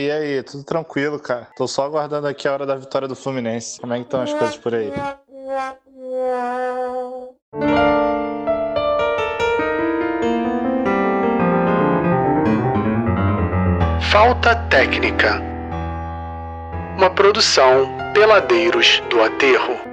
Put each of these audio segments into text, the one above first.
E aí, tudo tranquilo, cara? Tô só aguardando aqui a hora da vitória do Fluminense. Como é que estão as coisas por aí? Falta Técnica. Uma produção Peladeiros do Aterro.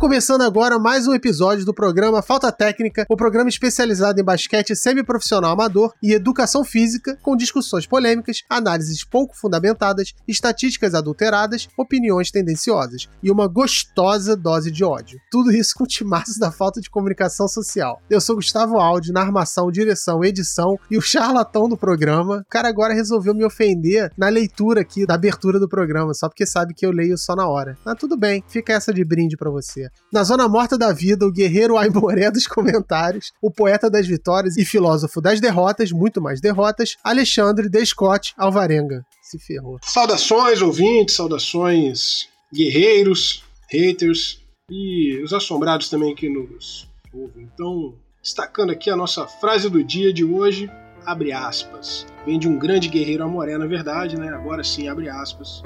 Começando agora mais um episódio do programa Falta Técnica, o programa especializado em basquete semiprofissional amador e educação física, com discussões polêmicas, análises pouco fundamentadas, estatísticas adulteradas, opiniões tendenciosas e uma gostosa dose de ódio. Tudo isso com timaço da falta de comunicação social. Eu sou Gustavo Aldi, na armação, direção, edição e o charlatão do programa. O cara agora resolveu me ofender na leitura aqui da abertura do programa, só porque sabe que eu leio só na hora. Mas tudo bem, fica essa de brinde para você. Na zona morta da vida, o guerreiro Aimoré dos comentários, o poeta das vitórias e filósofo das derrotas, muito mais derrotas, Alexandre Descote Alvarenga. Se ferrou. Saudações, ouvintes, saudações, guerreiros, haters e os assombrados também que nos ouvem. Então, destacando aqui a nossa frase do dia de hoje, abre aspas. Vem de um grande guerreiro amoré, na verdade, né? Agora sim, abre aspas.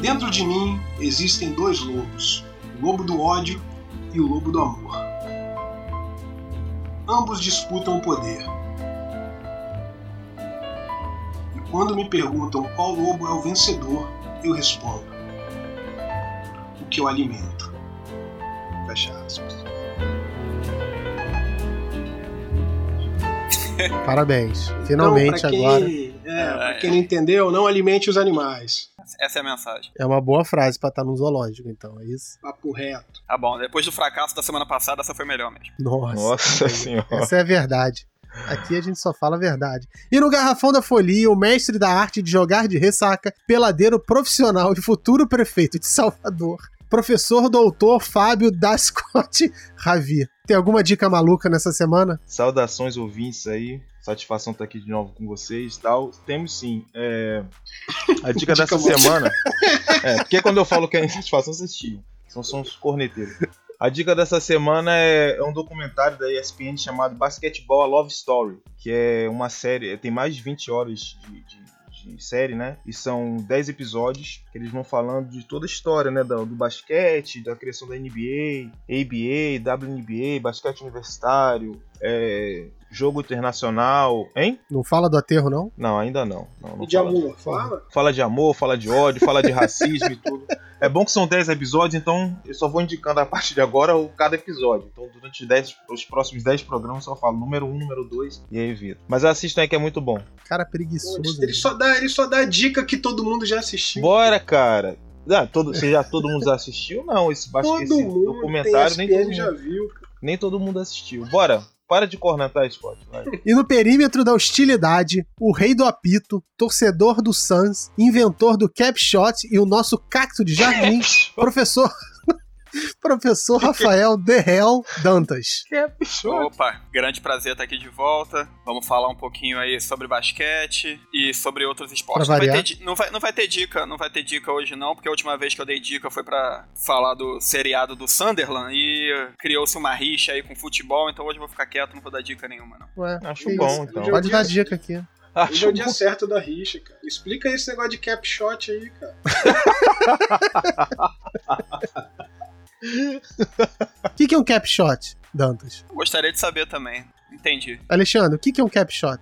Dentro de mim existem dois lobos, o lobo do ódio e o lobo do amor. Ambos disputam o poder. E quando me perguntam qual lobo é o vencedor, eu respondo: o que eu alimento. Fecha aspas. Parabéns. Finalmente então, quem, agora. É, pra quem não entendeu, não alimente os animais. Essa é a mensagem. É uma boa frase para estar no zoológico, então, é isso? Papo reto. Tá bom, depois do fracasso da semana passada, essa foi melhor mesmo. Nossa, Nossa senhora. Essa é a verdade. Aqui a gente só fala a verdade. E no Garrafão da Folia, o mestre da arte de jogar de ressaca, peladeiro profissional e futuro prefeito de Salvador, professor doutor Fábio Dascote Ravi. Tem alguma dica maluca nessa semana? Saudações ouvintes aí. Satisfação estar aqui de novo com vocês tal. Temos sim. É... A dica dessa semana. É, porque quando eu falo que é satisfação, vocês tinham. São, são os corneteiros. A dica dessa semana é, é, um documentário da ESPN chamado Basketball A Love Story, que é uma série, tem mais de 20 horas de, de de série, né? E são 10 episódios que eles vão falando de toda a história, né? Do, do basquete, da criação da NBA, ABA, WNBA, basquete universitário, é, jogo internacional, hein? Não fala do aterro, não? Não, ainda não. não, não e de amor, fala? Fala de amor, fala de ódio, fala de racismo e tudo. É bom que são 10 episódios, então eu só vou indicando a partir de agora o cada episódio. Então durante os, 10, os próximos 10 programas eu só falo número 1, número 2 e aí vira. Mas assistam aí que é muito bom. Cara preguiçoso. Pô, ele, só dá, ele só dá a dica que todo mundo já assistiu. Bora, cara. Ah, todo, se já todo mundo já assistiu, não. Esse, todo esse mundo documentário nem todo mundo já viu. Nem todo mundo assistiu. Bora. Para de cornetar, Scott. Vai. E no perímetro da hostilidade, o rei do apito, torcedor do Suns, inventor do cap shot e o nosso cacto de jardim, professor Professor Rafael The Hell Dantas. Opa, grande prazer estar aqui de volta. Vamos falar um pouquinho aí sobre basquete e sobre outros esportes. Não vai, ter, não, vai, não vai, ter, dica, não vai ter dica hoje não, porque a última vez que eu dei dica foi para falar do seriado do Sunderland e criou-se uma rixa aí com futebol, então hoje eu vou ficar quieto, não vou dar dica nenhuma não. Ué, acho bom, então. Pode dar dica aqui. Hoje é o dia certo da rixa, cara. Explica esse negócio de cap shot aí, cara. O que, que é um cap shot, Dantas? Gostaria de saber também. Entendi. Alexandre, o que, que é um cap shot?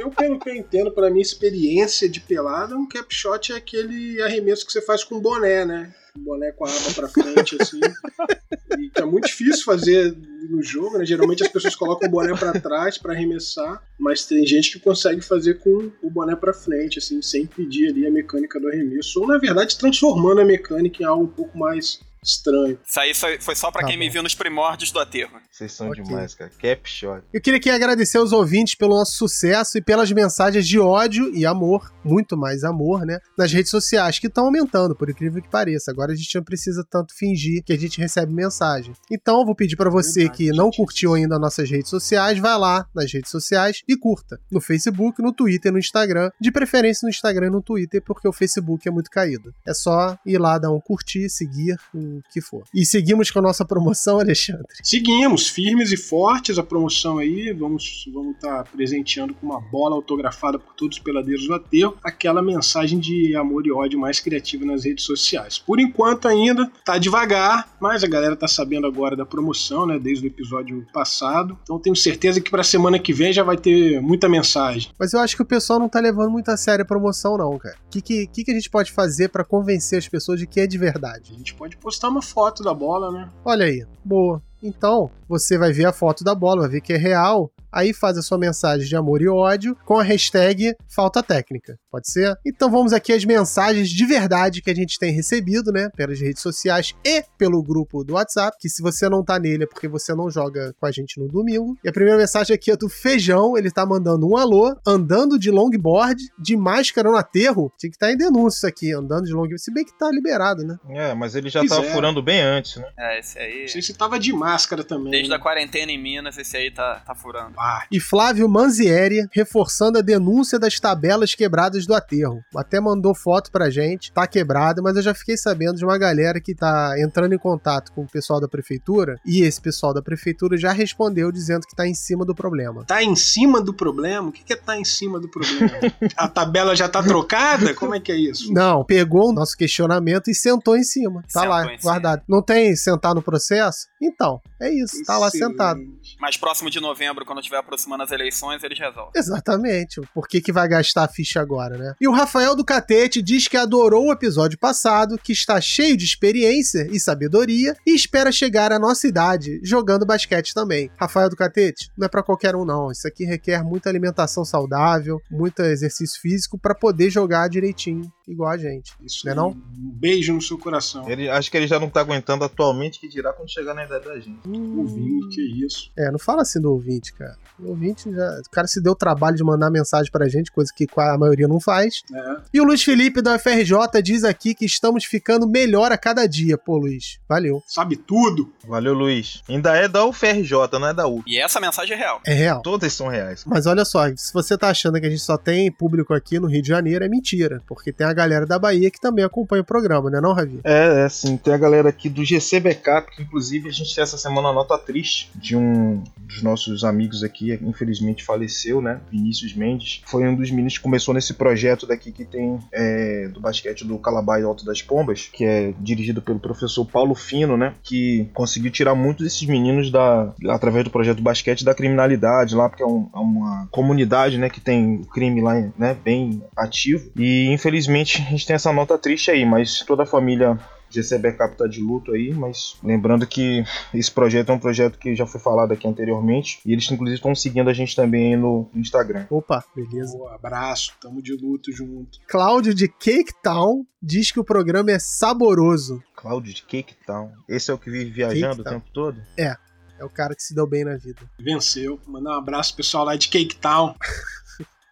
Eu, pelo que eu entendo, pela minha experiência de pelada, um cap shot é aquele arremesso que você faz com boné, né? Um boné com a aba pra frente, assim. e que é muito difícil fazer no jogo, né? Geralmente as pessoas colocam o boné para trás para arremessar, mas tem gente que consegue fazer com o boné para frente, assim, sem pedir ali a mecânica do arremesso. Ou, na verdade, transformando a mecânica em algo um pouco mais estranho. Isso aí foi só para tá quem bom. me viu nos primórdios do aterro. Vocês são okay. demais, cara. Capshot. Eu queria aqui agradecer aos ouvintes pelo nosso sucesso e pelas mensagens de ódio e amor, muito mais amor, né? Nas redes sociais, que estão aumentando, por incrível que pareça. Agora a gente não precisa tanto fingir que a gente recebe mensagem. Então, eu vou pedir para você que não curtiu ainda nossas redes sociais, vai lá nas redes sociais e curta. No Facebook, no Twitter, no Instagram. De preferência no Instagram e no Twitter, porque o Facebook é muito caído. É só ir lá, dar um curtir, seguir, o que for. E seguimos com a nossa promoção, Alexandre. Seguimos, firmes e fortes a promoção aí. Vamos vamos estar tá presenteando com uma bola autografada por todos os peladeiros do aterro, aquela mensagem de amor e ódio mais criativa nas redes sociais. Por enquanto ainda tá devagar, mas a galera tá sabendo agora da promoção, né, desde o episódio passado. Então tenho certeza que para semana que vem já vai ter muita mensagem. Mas eu acho que o pessoal não tá levando muito a sério a promoção não, cara. O que, que, que a gente pode fazer para convencer as pessoas de que é de verdade? A gente pode postar uma foto da bola, né? Olha aí, boa. Então, você vai ver a foto da bola, vai ver que é real, aí faz a sua mensagem de amor e ódio com a hashtag falta técnica. Pode ser? Então vamos aqui às mensagens de verdade que a gente tem recebido, né? Pelas redes sociais e pelo grupo do WhatsApp, que se você não tá nele é porque você não joga com a gente no domingo. E a primeira mensagem aqui é do Feijão, ele tá mandando um alô, andando de longboard, de máscara no aterro. Tinha que estar tá em denúncia isso aqui, andando de longboard. Se bem que tá liberado, né? É, mas ele já pois tava é. furando bem antes, né? É, esse aí. Não sei se tava de máscara também. Desde né? a quarentena em Minas, esse aí tá, tá furando. E Flávio Manzieri reforçando a denúncia das tabelas quebradas do aterro. Até mandou foto pra gente, tá quebrada, mas eu já fiquei sabendo de uma galera que tá entrando em contato com o pessoal da prefeitura e esse pessoal da prefeitura já respondeu dizendo que tá em cima do problema. Tá em cima do problema? O que é tá em cima do problema? a tabela já tá trocada? Como é que é isso? Não, pegou o nosso questionamento e sentou em cima. Tá sentou lá, guardado. Cima. Não tem sentar no processo? Então, é isso, Excelente. tá lá sentado. Mais próximo de novembro, quando estiver aproximando as eleições, eles resolvem. Exatamente. Por que, que vai gastar a ficha agora, né? E o Rafael do Catete diz que adorou o episódio passado, que está cheio de experiência e sabedoria e espera chegar à nossa idade jogando basquete também. Rafael do Catete, não é para qualquer um não. Isso aqui requer muita alimentação saudável, muito exercício físico para poder jogar direitinho igual a gente. Isso não é não? Um beijo no seu coração. Ele, acho que ele já não tá aguentando atualmente, que dirá quando chegar na idade da gente. Hum. Ouvinte, que isso. É, não fala assim do ouvinte, cara. O ouvinte já. O cara se deu o trabalho de mandar mensagem pra gente, coisa que a maioria não faz. É. E o Luiz Felipe da UFRJ diz aqui que estamos ficando melhor a cada dia. Pô, Luiz, valeu. Sabe tudo. Valeu, Luiz. Ainda é da UFRJ, não é da U. E essa mensagem é real. É real. Todas são reais. Mas olha só, se você tá achando que a gente só tem público aqui no Rio de Janeiro, é mentira. Porque tem a galera da Bahia que também acompanha o programa, né, não, Ravi? É, é sim. Tem a galera aqui do GC Backup, que inclusive a gente tem essa semana uma nota triste de um dos nossos amigos aqui, infelizmente faleceu, né? Vinícius Mendes. Foi um dos meninos que começou nesse projeto daqui que tem é, do basquete do Calabai Alto das Pombas, que é dirigido pelo professor Paulo Fino, né? Que conseguiu tirar muitos desses meninos da através do projeto do basquete da criminalidade lá, porque é, um, é uma comunidade, né? Que tem crime lá, né? Bem ativo. E infelizmente a gente tem essa nota triste aí, mas toda a família GC Backup tá de luto aí, mas lembrando que esse projeto é um projeto que já foi falado aqui anteriormente e eles inclusive estão seguindo a gente também aí no Instagram. Opa, beleza. Um abraço, tamo de luto junto. Cláudio de Cake Town diz que o programa é saboroso. Cláudio de Cake Town. Esse é o que vive viajando o tempo todo? É. É o cara que se deu bem na vida. Venceu. Mandar um abraço pessoal lá de Cake Town.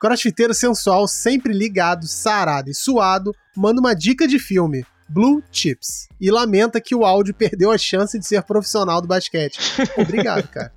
Crossfiteiro sensual, sempre ligado, sarado e suado, manda uma dica de filme. Blue Chips. E lamenta que o áudio perdeu a chance de ser profissional do basquete. Obrigado, cara.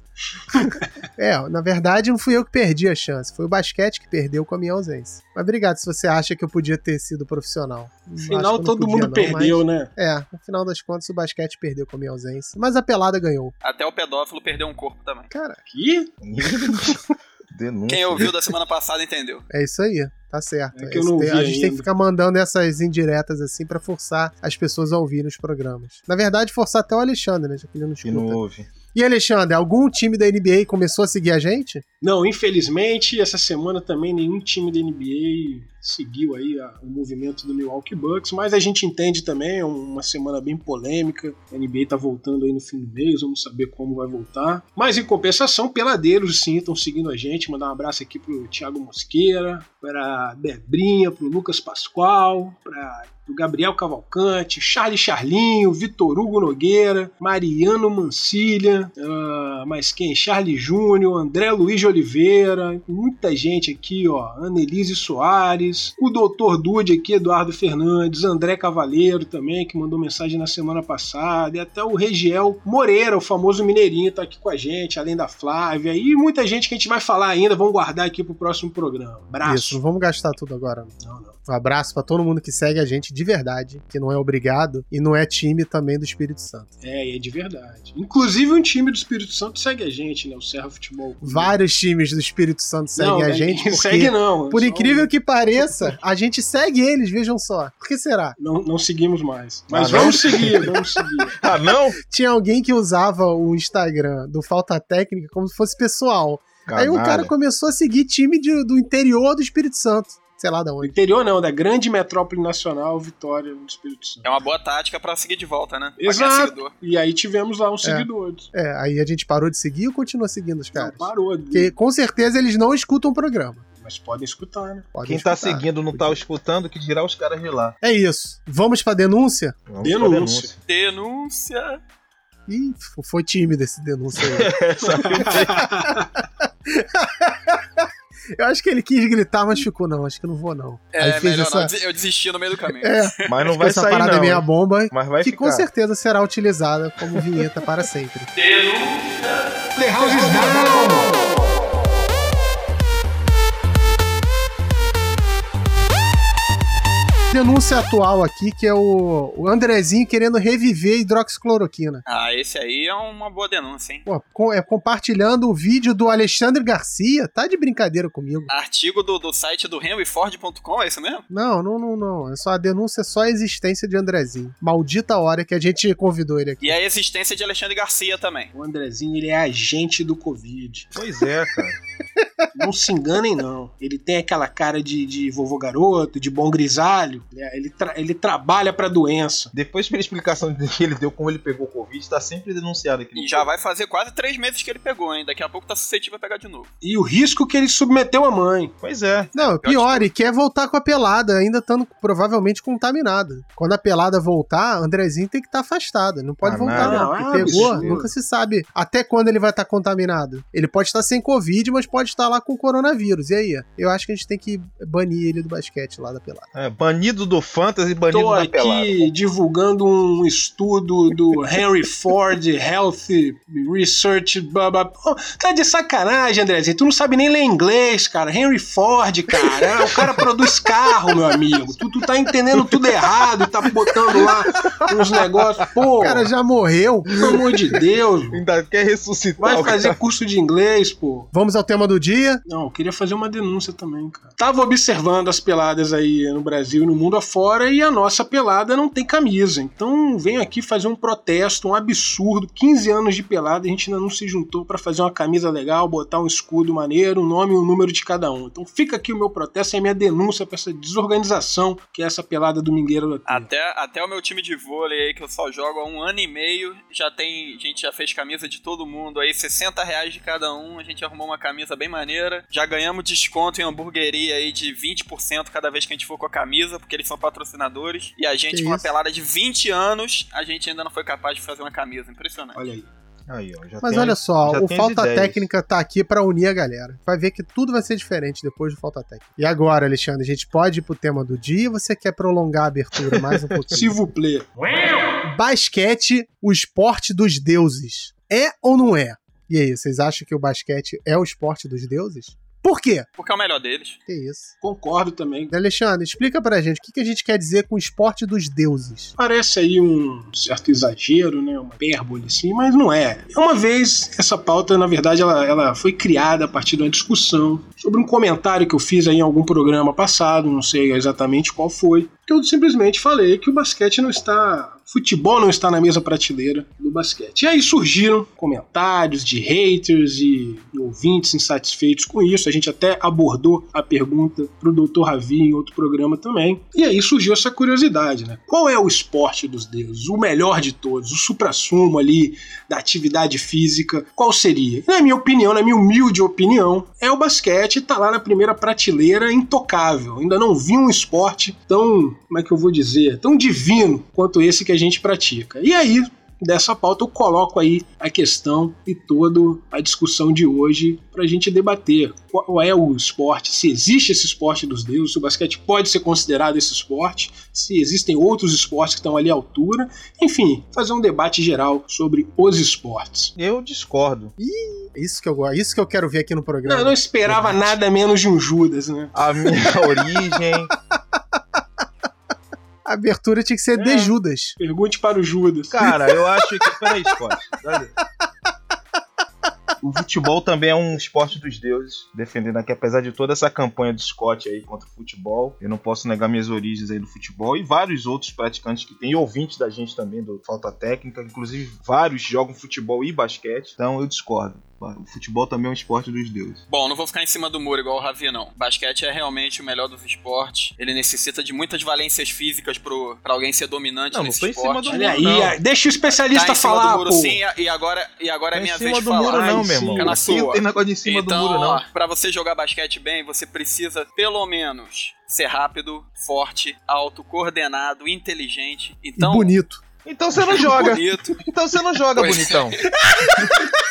é, na verdade não fui eu que perdi a chance, foi o basquete que perdeu com a minha ausência. Mas obrigado se você acha que eu podia ter sido profissional. No final todo podia, mundo não, perdeu, mas... né? É, no final das contas o basquete perdeu com a minha ausência. Mas a pelada ganhou. Até o pedófilo perdeu um corpo também. Cara, que? Denúncia. Quem ouviu da semana passada entendeu. É isso aí. Tá certo. É tem, a gente ainda. tem que ficar mandando essas indiretas assim para forçar as pessoas a ouvir os programas. Na verdade, forçar até o Alexandre, né? Já que ele não escuta. Que não ouve. E Alexandre, algum time da NBA começou a seguir a gente? Não, infelizmente, essa semana também nenhum time da NBA seguiu aí a, o movimento do Milwaukee Bucks, mas a gente entende também, é uma semana bem polêmica, a NBA tá voltando aí no fim do mês, vamos saber como vai voltar. Mas em compensação, peladeiros sim estão seguindo a gente, mandar um abraço aqui pro Thiago Mosqueira, pra Debrinha, pro Lucas Pascoal, pra do Gabriel Cavalcante, Charlie Charlinho, Vitor Hugo Nogueira, Mariano Mancilha, uh, mais quem? Charlie Júnior, André Luiz de Oliveira, muita gente aqui, ó, Annelise Soares, o Doutor Dude aqui, Eduardo Fernandes, André Cavaleiro também, que mandou mensagem na semana passada, e até o Regiel Moreira, o famoso mineirinho, tá aqui com a gente, além da Flávia, e muita gente que a gente vai falar ainda, vamos guardar aqui pro próximo programa. Abraço. Isso, não vamos gastar tudo agora. Não, não. Um abraço para todo mundo que segue a gente de verdade, que não é obrigado e não é time também do Espírito Santo. É, é de verdade. Inclusive um time do Espírito Santo segue a gente, né? O Serra Futebol. Vários times do Espírito Santo seguem não, a gente. Porque, segue não. Por incrível um... que pareça, a gente segue eles, vejam só. Por que será? Não, não seguimos mais. Mas ah, vamos seguir, vamos seguir. ah, não? Tinha alguém que usava o Instagram do Falta Técnica como se fosse pessoal. Aí o cara começou a seguir time de, do interior do Espírito Santo sei lá da onde. Interior não, da grande metrópole nacional, Vitória, no Espírito Santo. É uma boa tática para seguir de volta, né? Exato. E aí tivemos lá uns é. seguidores. É, aí a gente parou de seguir ou continua seguindo os caras? Não, parou. Porque com certeza eles não escutam o programa. Mas podem escutar, né? Podem Quem tá escutar. tá seguindo não tá escutando, que dirá os caras de lá. É isso. Vamos pra denúncia? Vamos denúncia. Pra denúncia. Denúncia. Ih, foi tímido esse denúncia aí. Eu acho que ele quis gritar, mas ficou, não, acho que não vou, não. É, Aí fez essa... não, eu desisti no meio do caminho. É, mas não vai essa sair, parada não. meia bomba, mas vai que ficar. com certeza será utilizada como vinheta para sempre. The house is down! Denúncia atual aqui, que é o, o Andrezinho querendo reviver hidroxicloroquina. Ah, esse aí é uma boa denúncia, hein? Pô, com, é, compartilhando o vídeo do Alexandre Garcia. Tá de brincadeira comigo. Artigo do, do site do henryford.com, é isso mesmo? Não, não, não, não. É só a denúncia é só a existência de Andrezinho. Maldita hora que a gente convidou ele aqui. E a existência de Alexandre Garcia também. O Andrezinho, ele é agente do Covid. Pois é, cara. Não se enganem, não. Ele tem aquela cara de, de vovô garoto, de bom grisalho. É, ele, tra ele trabalha pra doença. Depois pela explicação que ele deu como ele pegou o Covid, tá sempre denunciado aqui. E já vai fazer quase três meses que ele pegou, hein? Daqui a pouco tá suscetível a pegar de novo. E o risco que ele submeteu a mãe. Pois é. Não, pior, e quer voltar com a pelada, ainda estando provavelmente contaminado. Quando a pelada voltar, Andrezinho tem que estar tá afastado. Não pode ah, voltar, não. não porque é pegou, nunca se sabe até quando ele vai estar tá contaminado. Ele pode estar sem Covid, mas pode estar lá com coronavírus. E aí? Eu acho que a gente tem que banir ele do basquete lá da pelada. É, banido do fantasy, banido Tô da pelada. aqui divulgando um estudo do Henry Ford Health Research. Blá, blá. Tá de sacanagem, Andrezinho. Tu não sabe nem ler inglês, cara. Henry Ford, cara. O cara produz carro, meu amigo. Tu, tu tá entendendo tudo errado, tá botando lá uns negócios. Pô, o cara já morreu. Pelo amor de Deus. Ainda quer ressuscitar. Vai fazer cara. curso de inglês, pô. Vamos ao tema do dia? Não, eu queria fazer uma denúncia também, cara. Tava observando as peladas aí no Brasil e no mundo afora e a nossa pelada não tem camisa. Então venho aqui fazer um protesto, um absurdo. 15 anos de pelada, a gente ainda não se juntou para fazer uma camisa legal, botar um escudo maneiro, um nome e um número de cada um. Então fica aqui o meu protesto e a minha denúncia para essa desorganização que é essa pelada domingueira. Até, até o meu time de vôlei aí, que eu só jogo há um ano e meio, já tem. A gente já fez camisa de todo mundo aí, 60 reais de cada um. A gente arrumou uma camisa bem maneira. Já ganhamos desconto em hamburgueria aí de 20% cada vez que a gente for com a camisa, porque eles são patrocinadores. E a gente, que com uma pelada de 20 anos, a gente ainda não foi capaz de fazer uma camisa. Impressionante. Olha aí. Aí, ó, Mas tem, olha só, o Falta Técnica tá aqui para unir a galera. Vai ver que tudo vai ser diferente depois do Falta Técnica. E agora, Alexandre, a gente pode ir pro tema do dia ou você quer prolongar a abertura mais um pouquinho? S'il vous plaît. Basquete, o esporte dos deuses. É ou não é? E aí, vocês acham que o basquete é o esporte dos deuses? Por quê? Porque é o melhor deles. Que isso. Concordo também. Alexandre, explica pra gente o que, a gente quer dizer com o esporte dos deuses. Parece aí um certo exagero, né? Uma hipérbole, assim, mas não é. Uma vez, essa pauta, na verdade, ela, ela foi criada a partir de uma discussão sobre um comentário que eu fiz aí em algum programa passado, não sei exatamente qual foi, que eu simplesmente falei que o basquete não está futebol não está na mesma prateleira do basquete. E aí surgiram comentários de haters e ouvintes insatisfeitos com isso. A gente até abordou a pergunta pro Dr. Ravi em outro programa também. E aí surgiu essa curiosidade, né? Qual é o esporte dos deuses? O melhor de todos, o supra-sumo ali da atividade física, qual seria? Na minha opinião, na minha humilde opinião, é o basquete, tá lá na primeira prateleira, intocável. Ainda não vi um esporte tão, como é que eu vou dizer, tão divino quanto esse que a gente pratica. E aí, dessa pauta, eu coloco aí a questão e toda a discussão de hoje para a gente debater qual é o esporte, se existe esse esporte dos deuses, se o basquete pode ser considerado esse esporte, se existem outros esportes que estão ali à altura, enfim, fazer um debate geral sobre os esportes. Eu discordo. Ih, isso que eu, isso que eu quero ver aqui no programa. Não, eu não esperava debate. nada menos de um Judas, né? A minha origem a abertura tinha que ser é. de Judas. Pergunte para o Judas. Cara, eu acho que. Peraí, Scott. O futebol também é um esporte dos deuses, defendendo aqui, apesar de toda essa campanha do Scott aí contra o futebol, eu não posso negar minhas origens aí do futebol e vários outros praticantes que tem, e ouvintes da gente também do Falta Técnica, inclusive vários jogam futebol e basquete, então eu discordo. O futebol também é um esporte dos deuses. Bom, não vou ficar em cima do muro igual o Ravi, não. Basquete é realmente o melhor dos esportes. Ele necessita de muitas valências físicas pro, pra alguém ser dominante não, nesse não esporte. Em cima do muro, Olha aí, deixa o especialista tá falar, muro, pô. Sim, e agora, e agora é minha vez de falar. Em cima do muro não, meu irmão. Fica na sua. Não tem negócio de em cima então, do muro, não. Ó, pra você jogar basquete bem, você precisa, pelo menos, ser rápido, forte, alto, coordenado, inteligente. Então, e bonito. Então você não joga. Bonito. Então você não joga, pois bonitão. É.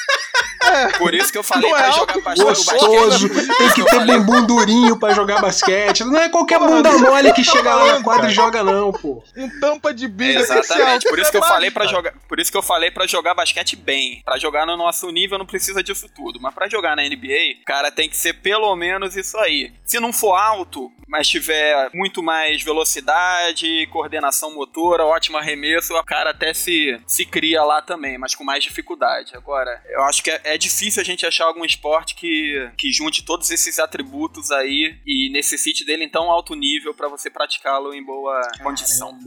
É. Por isso que eu falei não pra é jogar basquete. Gostoso, tem que ter bumbum durinho pra jogar basquete. Não é qualquer bunda mole que chega lá na quadra e joga, não, pô. Um tampa de biga Exatamente, por isso que eu falei para jogar. Por isso que eu falei para jogar basquete bem. Para jogar no nosso nível não precisa disso tudo. Mas para jogar na NBA, cara tem que ser pelo menos isso aí. Se não for alto, mas tiver muito mais velocidade, coordenação motora, ótimo arremesso, o cara até se, se cria lá também, mas com mais dificuldade. Agora, eu acho que é, é difícil a gente achar algum esporte que, que junte todos esses atributos aí e necessite dele em tão alto nível para você praticá-lo em boa Caramba. condição.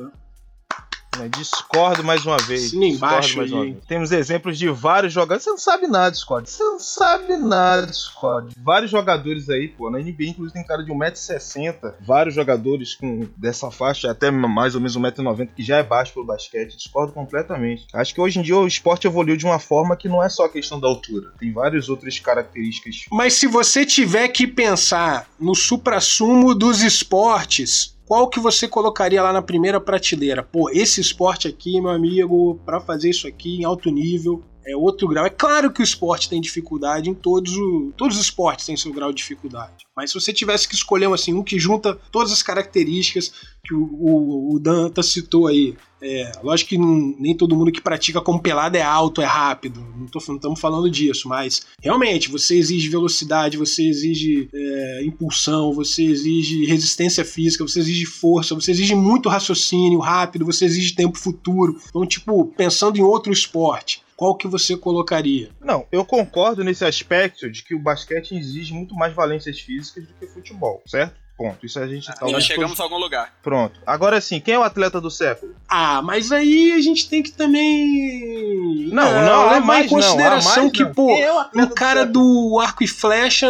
Né, discordo mais uma vez. Sim, embaixo mais uma vez. Temos exemplos de vários jogadores. Você não sabe nada, Scott. Você não sabe nada, Scott. Vários jogadores aí, pô. Na NBA, inclusive, tem cara de 1,60m. Vários jogadores com dessa faixa, até mais ou menos 1,90m, que já é baixo pelo basquete. Discordo completamente. Acho que hoje em dia o esporte evoluiu de uma forma que não é só a questão da altura. Tem várias outras características. Mas se você tiver que pensar no supra-sumo dos esportes, qual que você colocaria lá na primeira prateleira? Pô, esse esporte aqui, meu amigo, para fazer isso aqui em alto nível, é outro grau. É claro que o esporte tem dificuldade em todos, o, todos os esportes têm seu grau de dificuldade. Mas se você tivesse que escolher assim, um que junta todas as características que o, o, o Danta citou aí. É, lógico que nem todo mundo que pratica como pelada é alto, é rápido. Não, estamos falando disso, mas realmente você exige velocidade, você exige é, impulsão, você exige resistência física, você exige força, você exige muito raciocínio rápido, você exige tempo futuro. Então, tipo, pensando em outro esporte, qual que você colocaria? Não, eu concordo nesse aspecto de que o basquete exige muito mais valências físicas do que o futebol, certo? Ponto. Isso a gente tá. Já chegamos todos... a algum lugar. Pronto. Agora sim, quem é o atleta do século? Ah, mas aí a gente tem que também. Não, não, não levar mais, em consideração não. que, não. pô, é o cara do, do arco e flecha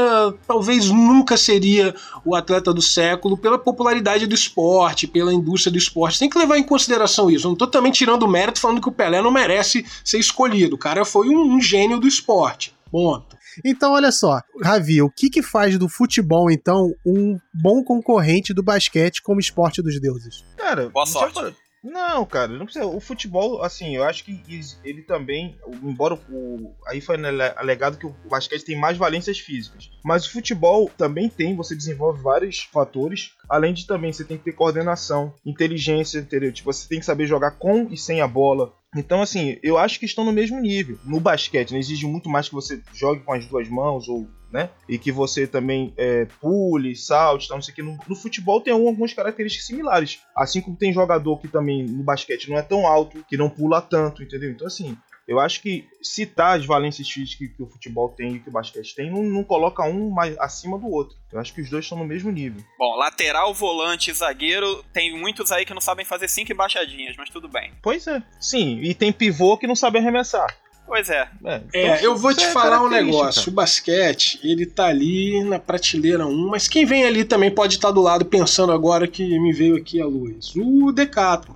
talvez nunca seria o atleta do século pela popularidade do esporte, pela indústria do esporte. Tem que levar em consideração isso. Eu não tô também tirando o mérito falando que o Pelé não merece ser escolhido. O cara foi um, um gênio do esporte. Ponto. Então, olha só, Ravi, o que que faz do futebol, então, um bom concorrente do basquete como esporte dos deuses? Cara, boa sorte. Não, cara, não precisa. O futebol, assim, eu acho que ele também, embora o. Aí foi alegado que o basquete tem mais valências físicas. Mas o futebol também tem, você desenvolve vários fatores. Além de também você tem que ter coordenação, inteligência, entendeu? Tipo, você tem que saber jogar com e sem a bola. Então, assim, eu acho que estão no mesmo nível. No basquete, né? exige muito mais que você jogue com as duas mãos ou né? E que você também é, pule, salte, tal, não sei o que. No, no, futebol tem algumas características similares. Assim como tem jogador que também no basquete não é tão alto, que não pula tanto, entendeu? Então, assim, Eu acho que citar as valências físicas que o futebol tem e que o basquete tem não, não coloca um mais acima do outro. Eu acho que os dois estão no mesmo nível. Bom, lateral, volante e zagueiro, tem muitos aí que não sabem fazer cinco embaixadinhas, mas tudo bem. Pois é. Sim, e tem pivô que não sabe arremessar. Pois é. É, é então, eu vou te é falar um negócio. O basquete, ele tá ali na prateleira 1, mas quem vem ali também pode estar tá do lado pensando agora que me veio aqui a luz. O Decato.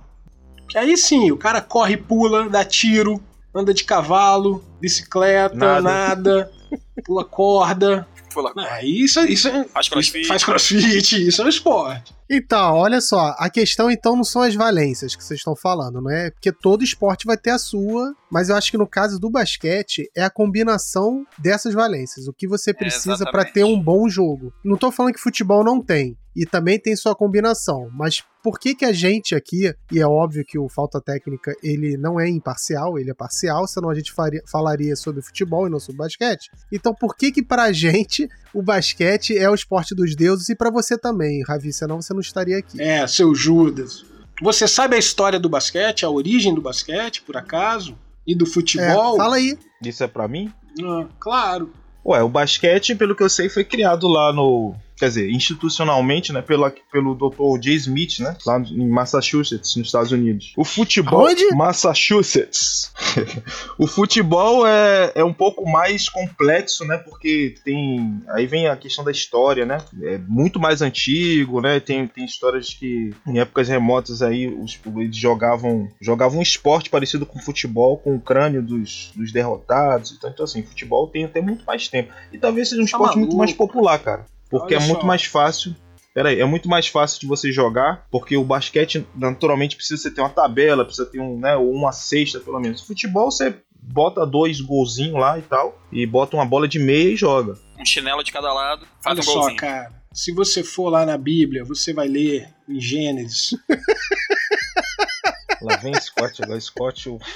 Que aí sim, o cara corre, pula, dá tiro, anda de cavalo, bicicleta, nada, nada pula corda. Pula. Ah, isso, isso é, faz crossfit. Faz crossfit, isso é um esporte. Então, olha só, a questão então não são as valências que vocês estão falando, não é? Porque todo esporte vai ter a sua, mas eu acho que no caso do basquete é a combinação dessas valências, o que você precisa é para ter um bom jogo. Não tô falando que futebol não tem, e também tem sua combinação, mas por que que a gente aqui, e é óbvio que o Falta Técnica ele não é imparcial, ele é parcial, senão a gente faria, falaria sobre futebol e não sobre basquete. Então por que que pra gente o basquete é o esporte dos deuses e para você também, Ravi, senão você não estaria aqui. É, seu Judas. Você sabe a história do basquete, a origem do basquete, por acaso? E do futebol? É, fala aí. Isso é para mim? Ah, claro. Ué, o basquete, pelo que eu sei, foi criado lá no quer dizer, institucionalmente, né, pela, pelo Dr. Jay Smith, né, lá em Massachusetts, nos Estados Unidos. O futebol. Onde? Massachusetts. o futebol é, é um pouco mais complexo, né, porque tem. Aí vem a questão da história, né, é muito mais antigo, né, tem, tem histórias que em épocas remotas aí os, eles jogavam, jogavam um esporte parecido com futebol, com o crânio dos, dos derrotados. Então, então, assim, futebol tem até muito mais tempo. E talvez seja um tá esporte muito mais popular, cara. Porque Olha é muito só. mais fácil. Pera aí, é muito mais fácil de você jogar, porque o basquete naturalmente precisa você ter uma tabela, precisa ter um, né, uma cesta pelo menos. Futebol você bota dois golzinhos lá e tal, e bota uma bola de meia e joga. Um chinelo de cada lado, faz Olha um golzinho. só, cara, se você for lá na Bíblia, você vai ler em Gênesis. lá vem Scott, agora Scott. O...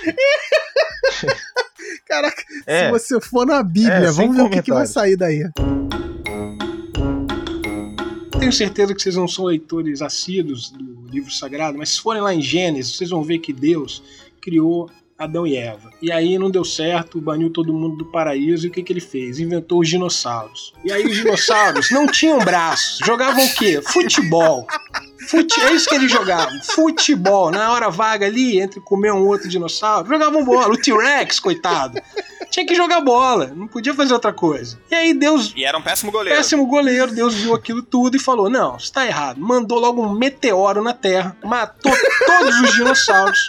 Caraca, é, se você for na Bíblia, é, vamos ver o que, que vai sair daí tenho certeza que vocês não são leitores assíduos do livro sagrado, mas se forem lá em Gênesis, vocês vão ver que Deus criou Adão e Eva. E aí não deu certo, baniu todo mundo do paraíso e o que, que ele fez? Inventou os dinossauros. E aí os dinossauros não tinham braços, jogavam o quê? Futebol. Fute... É isso que eles jogavam. Futebol. Na hora vaga ali, entre comer um outro dinossauro, jogavam bola. O T-Rex, coitado tinha que jogar bola, não podia fazer outra coisa. E aí Deus. E era um péssimo goleiro. Péssimo goleiro, Deus viu aquilo tudo e falou: não, está errado. Mandou logo um meteoro na Terra, matou todos os dinossauros.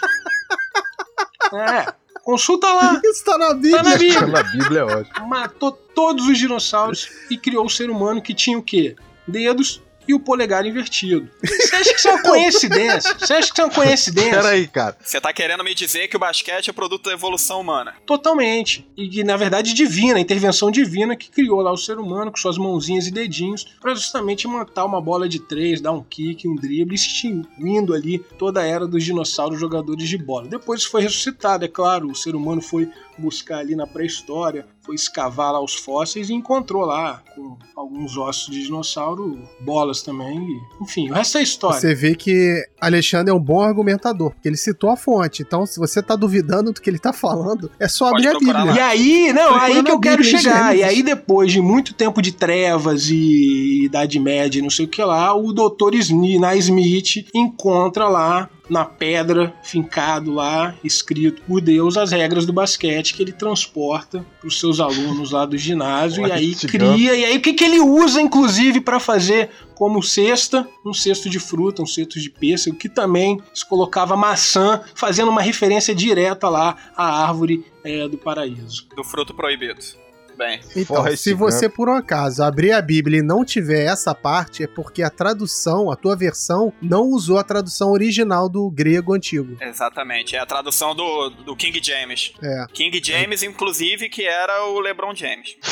É. Consulta lá. Isso tá na Bíblia. Tá na Bíblia. Tá na Bíblia é ótimo. Matou todos os dinossauros e criou o ser humano que tinha o quê? Dedos, e o polegar invertido. Você acha que isso é uma coincidência? Você acha que isso é uma coincidência? Peraí, cara. Você tá querendo me dizer que o basquete é produto da evolução humana? Totalmente. E que, na verdade, divina, intervenção divina que criou lá o ser humano com suas mãozinhas e dedinhos para justamente montar uma bola de três, dar um kick, um drible, extinguindo ali toda a era dos dinossauros jogadores de bola. Depois foi ressuscitado, é claro, o ser humano foi buscar ali na pré-história, foi escavar lá os fósseis e encontrou lá, com alguns ossos de dinossauro, bolas também. E, enfim, o resto é história. Você vê que Alexandre é um bom argumentador, porque ele citou a fonte. Então, se você tá duvidando do que ele tá falando, é só abrir a Bíblia. Lá. E aí, não, aí que eu quero chegar. E aí, depois de muito tempo de trevas e Idade Média e não sei o que lá, o doutor Smith encontra lá na pedra, fincado lá, escrito por Deus, as regras do basquete que ele transporta para os seus alunos lá do ginásio. e aí cria. E aí o que, que ele usa, inclusive, para fazer como cesta, um cesto de fruta, um cesto de pêssego, que também se colocava maçã, fazendo uma referência direta lá à árvore é, do paraíso. Do fruto proibido. Bem, então, se você por um acaso abrir a Bíblia e não tiver essa parte, é porque a tradução, a tua versão, não usou a tradução original do grego antigo. Exatamente, é a tradução do, do King James. É. King James, é. inclusive, que era o LeBron James.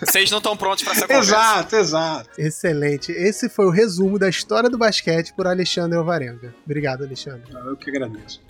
Vocês não estão prontos para essa conversa. Exato, exato. Excelente. Esse foi o resumo da história do basquete por Alexandre Alvarenga. Obrigado, Alexandre. Eu que agradeço.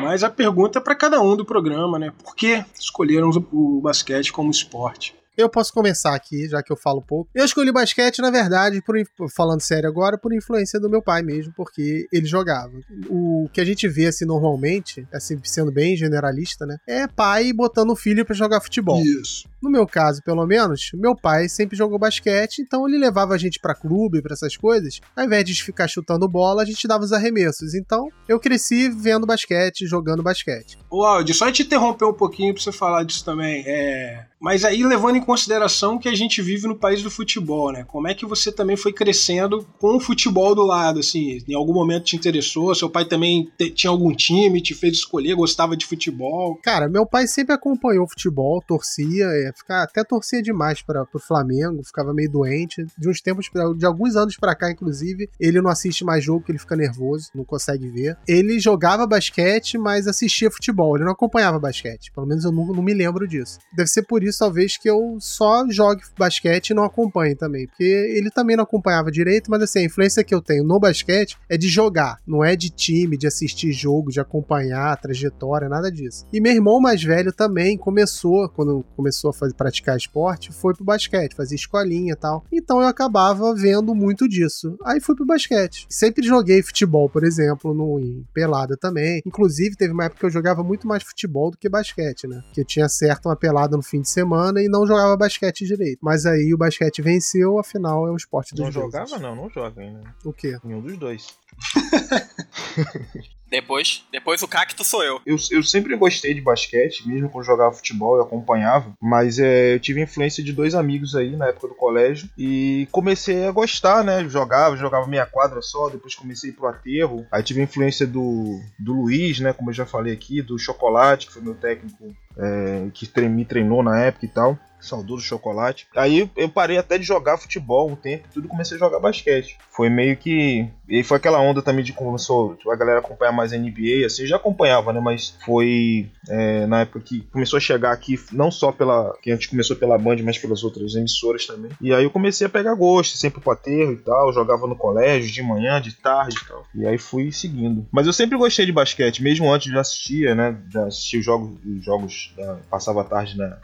Mas a pergunta é para cada um do programa, né? Por que escolheram o basquete como esporte? Eu posso começar aqui, já que eu falo pouco. Eu escolhi basquete, na verdade, por, falando sério agora, por influência do meu pai mesmo, porque ele jogava. O que a gente vê, assim, normalmente, assim, sendo bem generalista, né? É pai botando o filho para jogar futebol. Isso. No meu caso, pelo menos, meu pai sempre jogou basquete, então ele levava a gente para clube, para essas coisas. Ao invés de ficar chutando bola, a gente dava os arremessos. Então, eu cresci vendo basquete, jogando basquete. O áudio, só te interromper um pouquinho para você falar disso também. É... Mas aí levando em consideração que a gente vive no país do futebol, né? Como é que você também foi crescendo com o futebol do lado, assim? Em algum momento te interessou? Seu pai também te, tinha algum time, te fez escolher, gostava de futebol? Cara, meu pai sempre acompanhou futebol, torcia, é, ficar, até torcia demais para o Flamengo, ficava meio doente. De uns tempos, de alguns anos para cá, inclusive, ele não assiste mais jogo, que ele fica nervoso, não consegue ver. Ele jogava basquete, mas assistia futebol, ele não acompanhava basquete. Pelo menos eu não, não me lembro disso. Deve ser por isso isso talvez que eu só jogue basquete e não acompanhe também. Porque ele também não acompanhava direito, mas assim, a influência que eu tenho no basquete é de jogar, não é de time, de assistir jogo, de acompanhar a trajetória, nada disso. E meu irmão mais velho também começou, quando começou a fazer, praticar esporte, foi pro basquete, fazia escolinha e tal. Então eu acabava vendo muito disso. Aí fui pro basquete. Sempre joguei futebol, por exemplo, no, em pelada também. Inclusive, teve uma época que eu jogava muito mais futebol do que basquete, né? Que eu tinha certo uma pelada no fim de semana semana e não jogava basquete direito. Mas aí o basquete venceu, afinal é o esporte dos Não jogava não, não joga ainda. O quê? Nenhum dos dois. Depois, depois o cacto sou eu. eu. Eu sempre gostei de basquete, mesmo quando jogava futebol eu acompanhava, mas é, eu tive influência de dois amigos aí na época do colégio e comecei a gostar, né? Jogava, jogava meia quadra só, depois comecei pro aterro. Aí tive influência do, do Luiz, né? Como eu já falei aqui, do Chocolate, que foi meu técnico é, que me treinou na época e tal. Saudoso chocolate. Aí eu parei até de jogar futebol um tempo tudo comecei a jogar basquete. Foi meio que. E foi aquela onda também de começou a galera acompanhar mais NBA, assim, já acompanhava, né? Mas foi é, na época que começou a chegar aqui, não só pela. que a gente começou pela Band, mas pelas outras emissoras também. E aí eu comecei a pegar gosto, sempre pro aterro e tal. Jogava no colégio, de manhã, de tarde e tal. E aí fui seguindo. Mas eu sempre gostei de basquete, mesmo antes de assistir, né? Já assisti os jogos, os jogos da, passava a tarde na,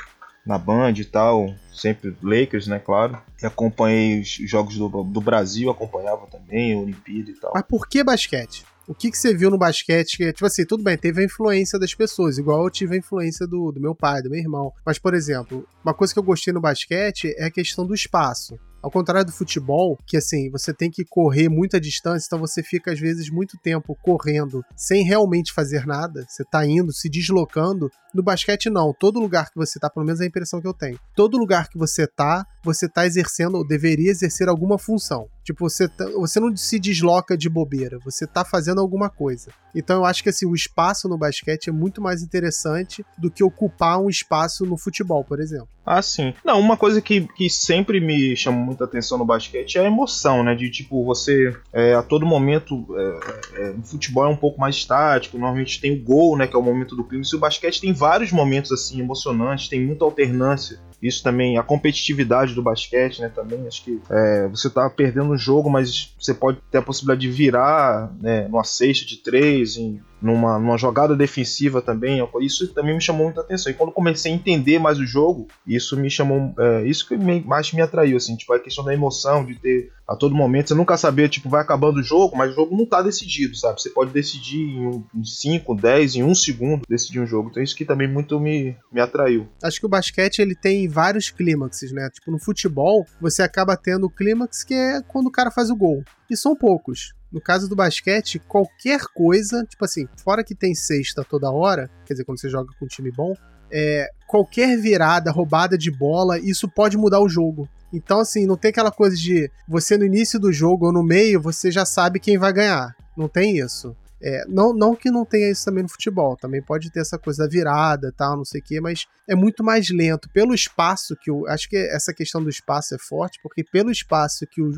na Band e tal, sempre Lakers, né, claro. E acompanhei os jogos do, do Brasil, acompanhava também, a Olimpíada e tal. Mas por que basquete? O que, que você viu no basquete? Que, tipo assim, tudo bem, teve a influência das pessoas, igual eu tive a influência do, do meu pai, do meu irmão. Mas, por exemplo, uma coisa que eu gostei no basquete é a questão do espaço. Ao contrário do futebol, que assim, você tem que correr muita distância, então você fica às vezes muito tempo correndo sem realmente fazer nada. Você tá indo, se deslocando. No basquete, não. Todo lugar que você tá, pelo menos é a impressão que eu tenho. Todo lugar que você tá, você tá exercendo ou deveria exercer alguma função. Tipo, você, tá, você não se desloca de bobeira, você tá fazendo alguma coisa. Então eu acho que assim, o espaço no basquete é muito mais interessante do que ocupar um espaço no futebol, por exemplo. Ah, sim. Não, uma coisa que, que sempre me chamou muita atenção no basquete é a emoção, né? De tipo, você é, a todo momento. É, é, no futebol é um pouco mais estático, normalmente tem o gol, né? Que é o momento do clima. E o basquete tem vários momentos assim emocionantes, tem muita alternância isso também, a competitividade do basquete, né? Também acho que é, você tá perdendo o jogo, mas você pode ter a possibilidade de virar né, numa cesta de três, em, numa, numa jogada defensiva também. Isso também me chamou muita atenção. E quando comecei a entender mais o jogo, isso me chamou. É, isso que me, mais me atraiu, assim, tipo, a questão da emoção, de ter a todo momento, você nunca saber, tipo, vai acabando o jogo, mas o jogo não tá decidido, sabe? Você pode decidir em 5, 10, em um segundo, decidir um jogo. Então isso que também muito me, me atraiu. Acho que o basquete, ele tem vários clímaxes, né? Tipo, no futebol, você acaba tendo o clímax que é quando o cara faz o gol. E são poucos. No caso do basquete, qualquer coisa, tipo assim, fora que tem sexta toda hora, quer dizer, quando você joga com um time bom, é, qualquer virada, roubada de bola, isso pode mudar o jogo. Então, assim, não tem aquela coisa de você no início do jogo ou no meio, você já sabe quem vai ganhar. Não tem isso. É, não, não que não tenha isso também no futebol, também pode ter essa coisa da virada tal, não sei o quê, mas é muito mais lento. Pelo espaço que o. Acho que essa questão do espaço é forte, porque pelo espaço que o,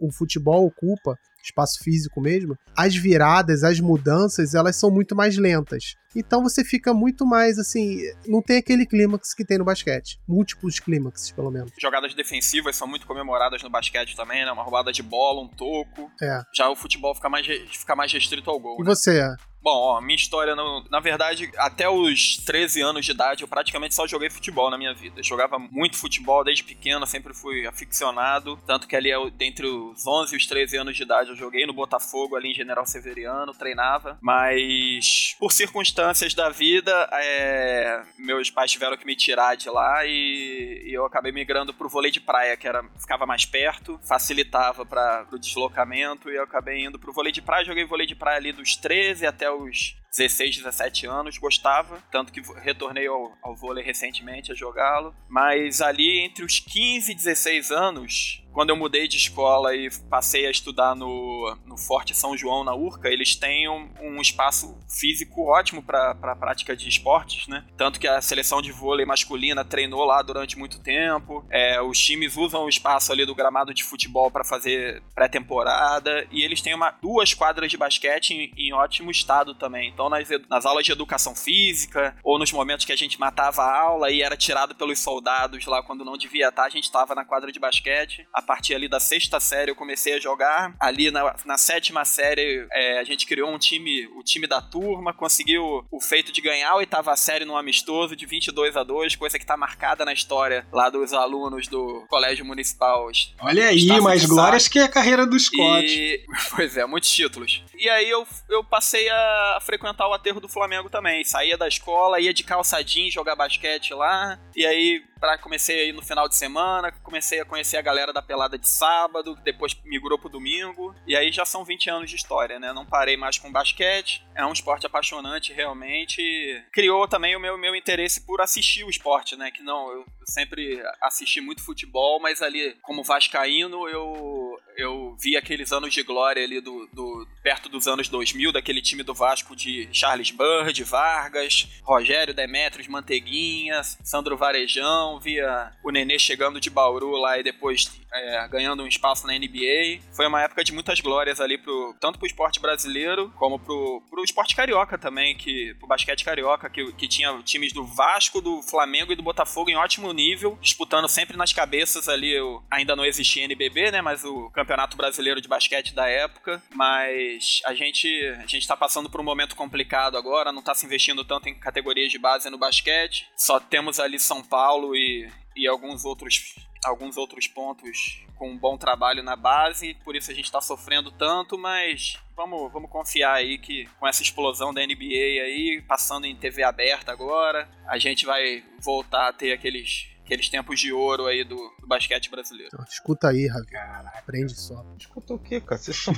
o futebol ocupa, espaço físico mesmo, as viradas, as mudanças, elas são muito mais lentas. Então você fica muito mais assim, não tem aquele clímax que tem no basquete, múltiplos clímaxes pelo menos. Jogadas defensivas são muito comemoradas no basquete também, né? Uma roubada de bola, um toco. É. Já o futebol fica mais fica mais restrito ao gol. E né? você? Bom, ó, minha história, na verdade, até os 13 anos de idade, eu praticamente só joguei futebol na minha vida. Eu jogava muito futebol desde pequeno, sempre fui aficionado. Tanto que ali, dentre os 11 e os 13 anos de idade, eu joguei no Botafogo, ali em General Severiano, treinava. Mas, por circunstâncias da vida, é, meus pais tiveram que me tirar de lá e, e, eu acabei migrando pro vôlei de praia, que era, ficava mais perto, facilitava para o deslocamento e eu acabei indo pro vôlei de praia. Joguei vôlei de praia ali dos 13 até os 16, 17 anos, gostava, tanto que retornei ao, ao vôlei recentemente a jogá-lo. Mas ali entre os 15 e 16 anos, quando eu mudei de escola e passei a estudar no, no Forte São João, na Urca, eles têm um, um espaço físico ótimo para a prática de esportes, né? Tanto que a seleção de vôlei masculina treinou lá durante muito tempo. É, os times usam o espaço ali do gramado de futebol para fazer pré-temporada. E eles têm uma, duas quadras de basquete em, em ótimo estado também. Então, nas, nas aulas de educação física, ou nos momentos que a gente matava a aula e era tirado pelos soldados lá quando não devia estar, a gente estava na quadra de basquete. A partir ali da sexta série eu comecei a jogar. Ali na, na sétima série é, a gente criou um time, o time da turma, conseguiu o feito de ganhar a oitava série num amistoso de 22 a 2, coisa que tá marcada na história lá dos alunos do Colégio Municipal. Olha aí, mais glórias que a carreira do Scott. E... Pois é, muitos títulos. E aí eu, eu passei a frequentar o aterro do Flamengo também. Saía da escola, ia de calçadinho jogar basquete lá. E aí pra, comecei aí no final de semana, comecei a conhecer a galera da pelada de sábado, depois migrou pro domingo, e aí já são 20 anos de história, né? Não parei mais com basquete, é um esporte apaixonante realmente. Criou também o meu, meu interesse por assistir o esporte, né? Que não, eu sempre assisti muito futebol, mas ali, como vascaíno, eu, eu vi aqueles anos de glória ali do, do perto dos anos 2000, daquele time do Vasco de Charles Bird, Vargas, Rogério Demetrios, Manteiguinhas, Sandro Varejão, via o Nenê chegando de Bauru lá e depois é, ganhando um espaço na NBA. Foi uma época de muitas glórias ali, pro, tanto pro esporte brasileiro, como pro, pro esporte carioca também, que, pro basquete carioca, que, que tinha times do Vasco, do Flamengo e do Botafogo em ótimo nível, disputando sempre nas cabeças ali, ainda não existia NBB, né, mas o Campeonato Brasileiro de Basquete da época, mas a gente, a gente tá passando por um momento complicado agora, não tá se investindo tanto em categorias de base no basquete, só temos ali São Paulo e, e alguns outros alguns outros pontos com um bom trabalho na base, por isso a gente está sofrendo tanto, mas vamos, vamos confiar aí que com essa explosão da NBA aí, passando em TV aberta agora, a gente vai voltar a ter aqueles aqueles tempos de ouro aí do, do basquete brasileiro. Então, escuta aí, Ravi. Aprende só. Escuta o quê, cara? Vocês são.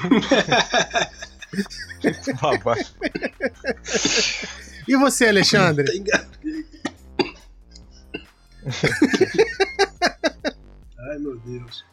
e você, Alexandre? Ai, meu Deus.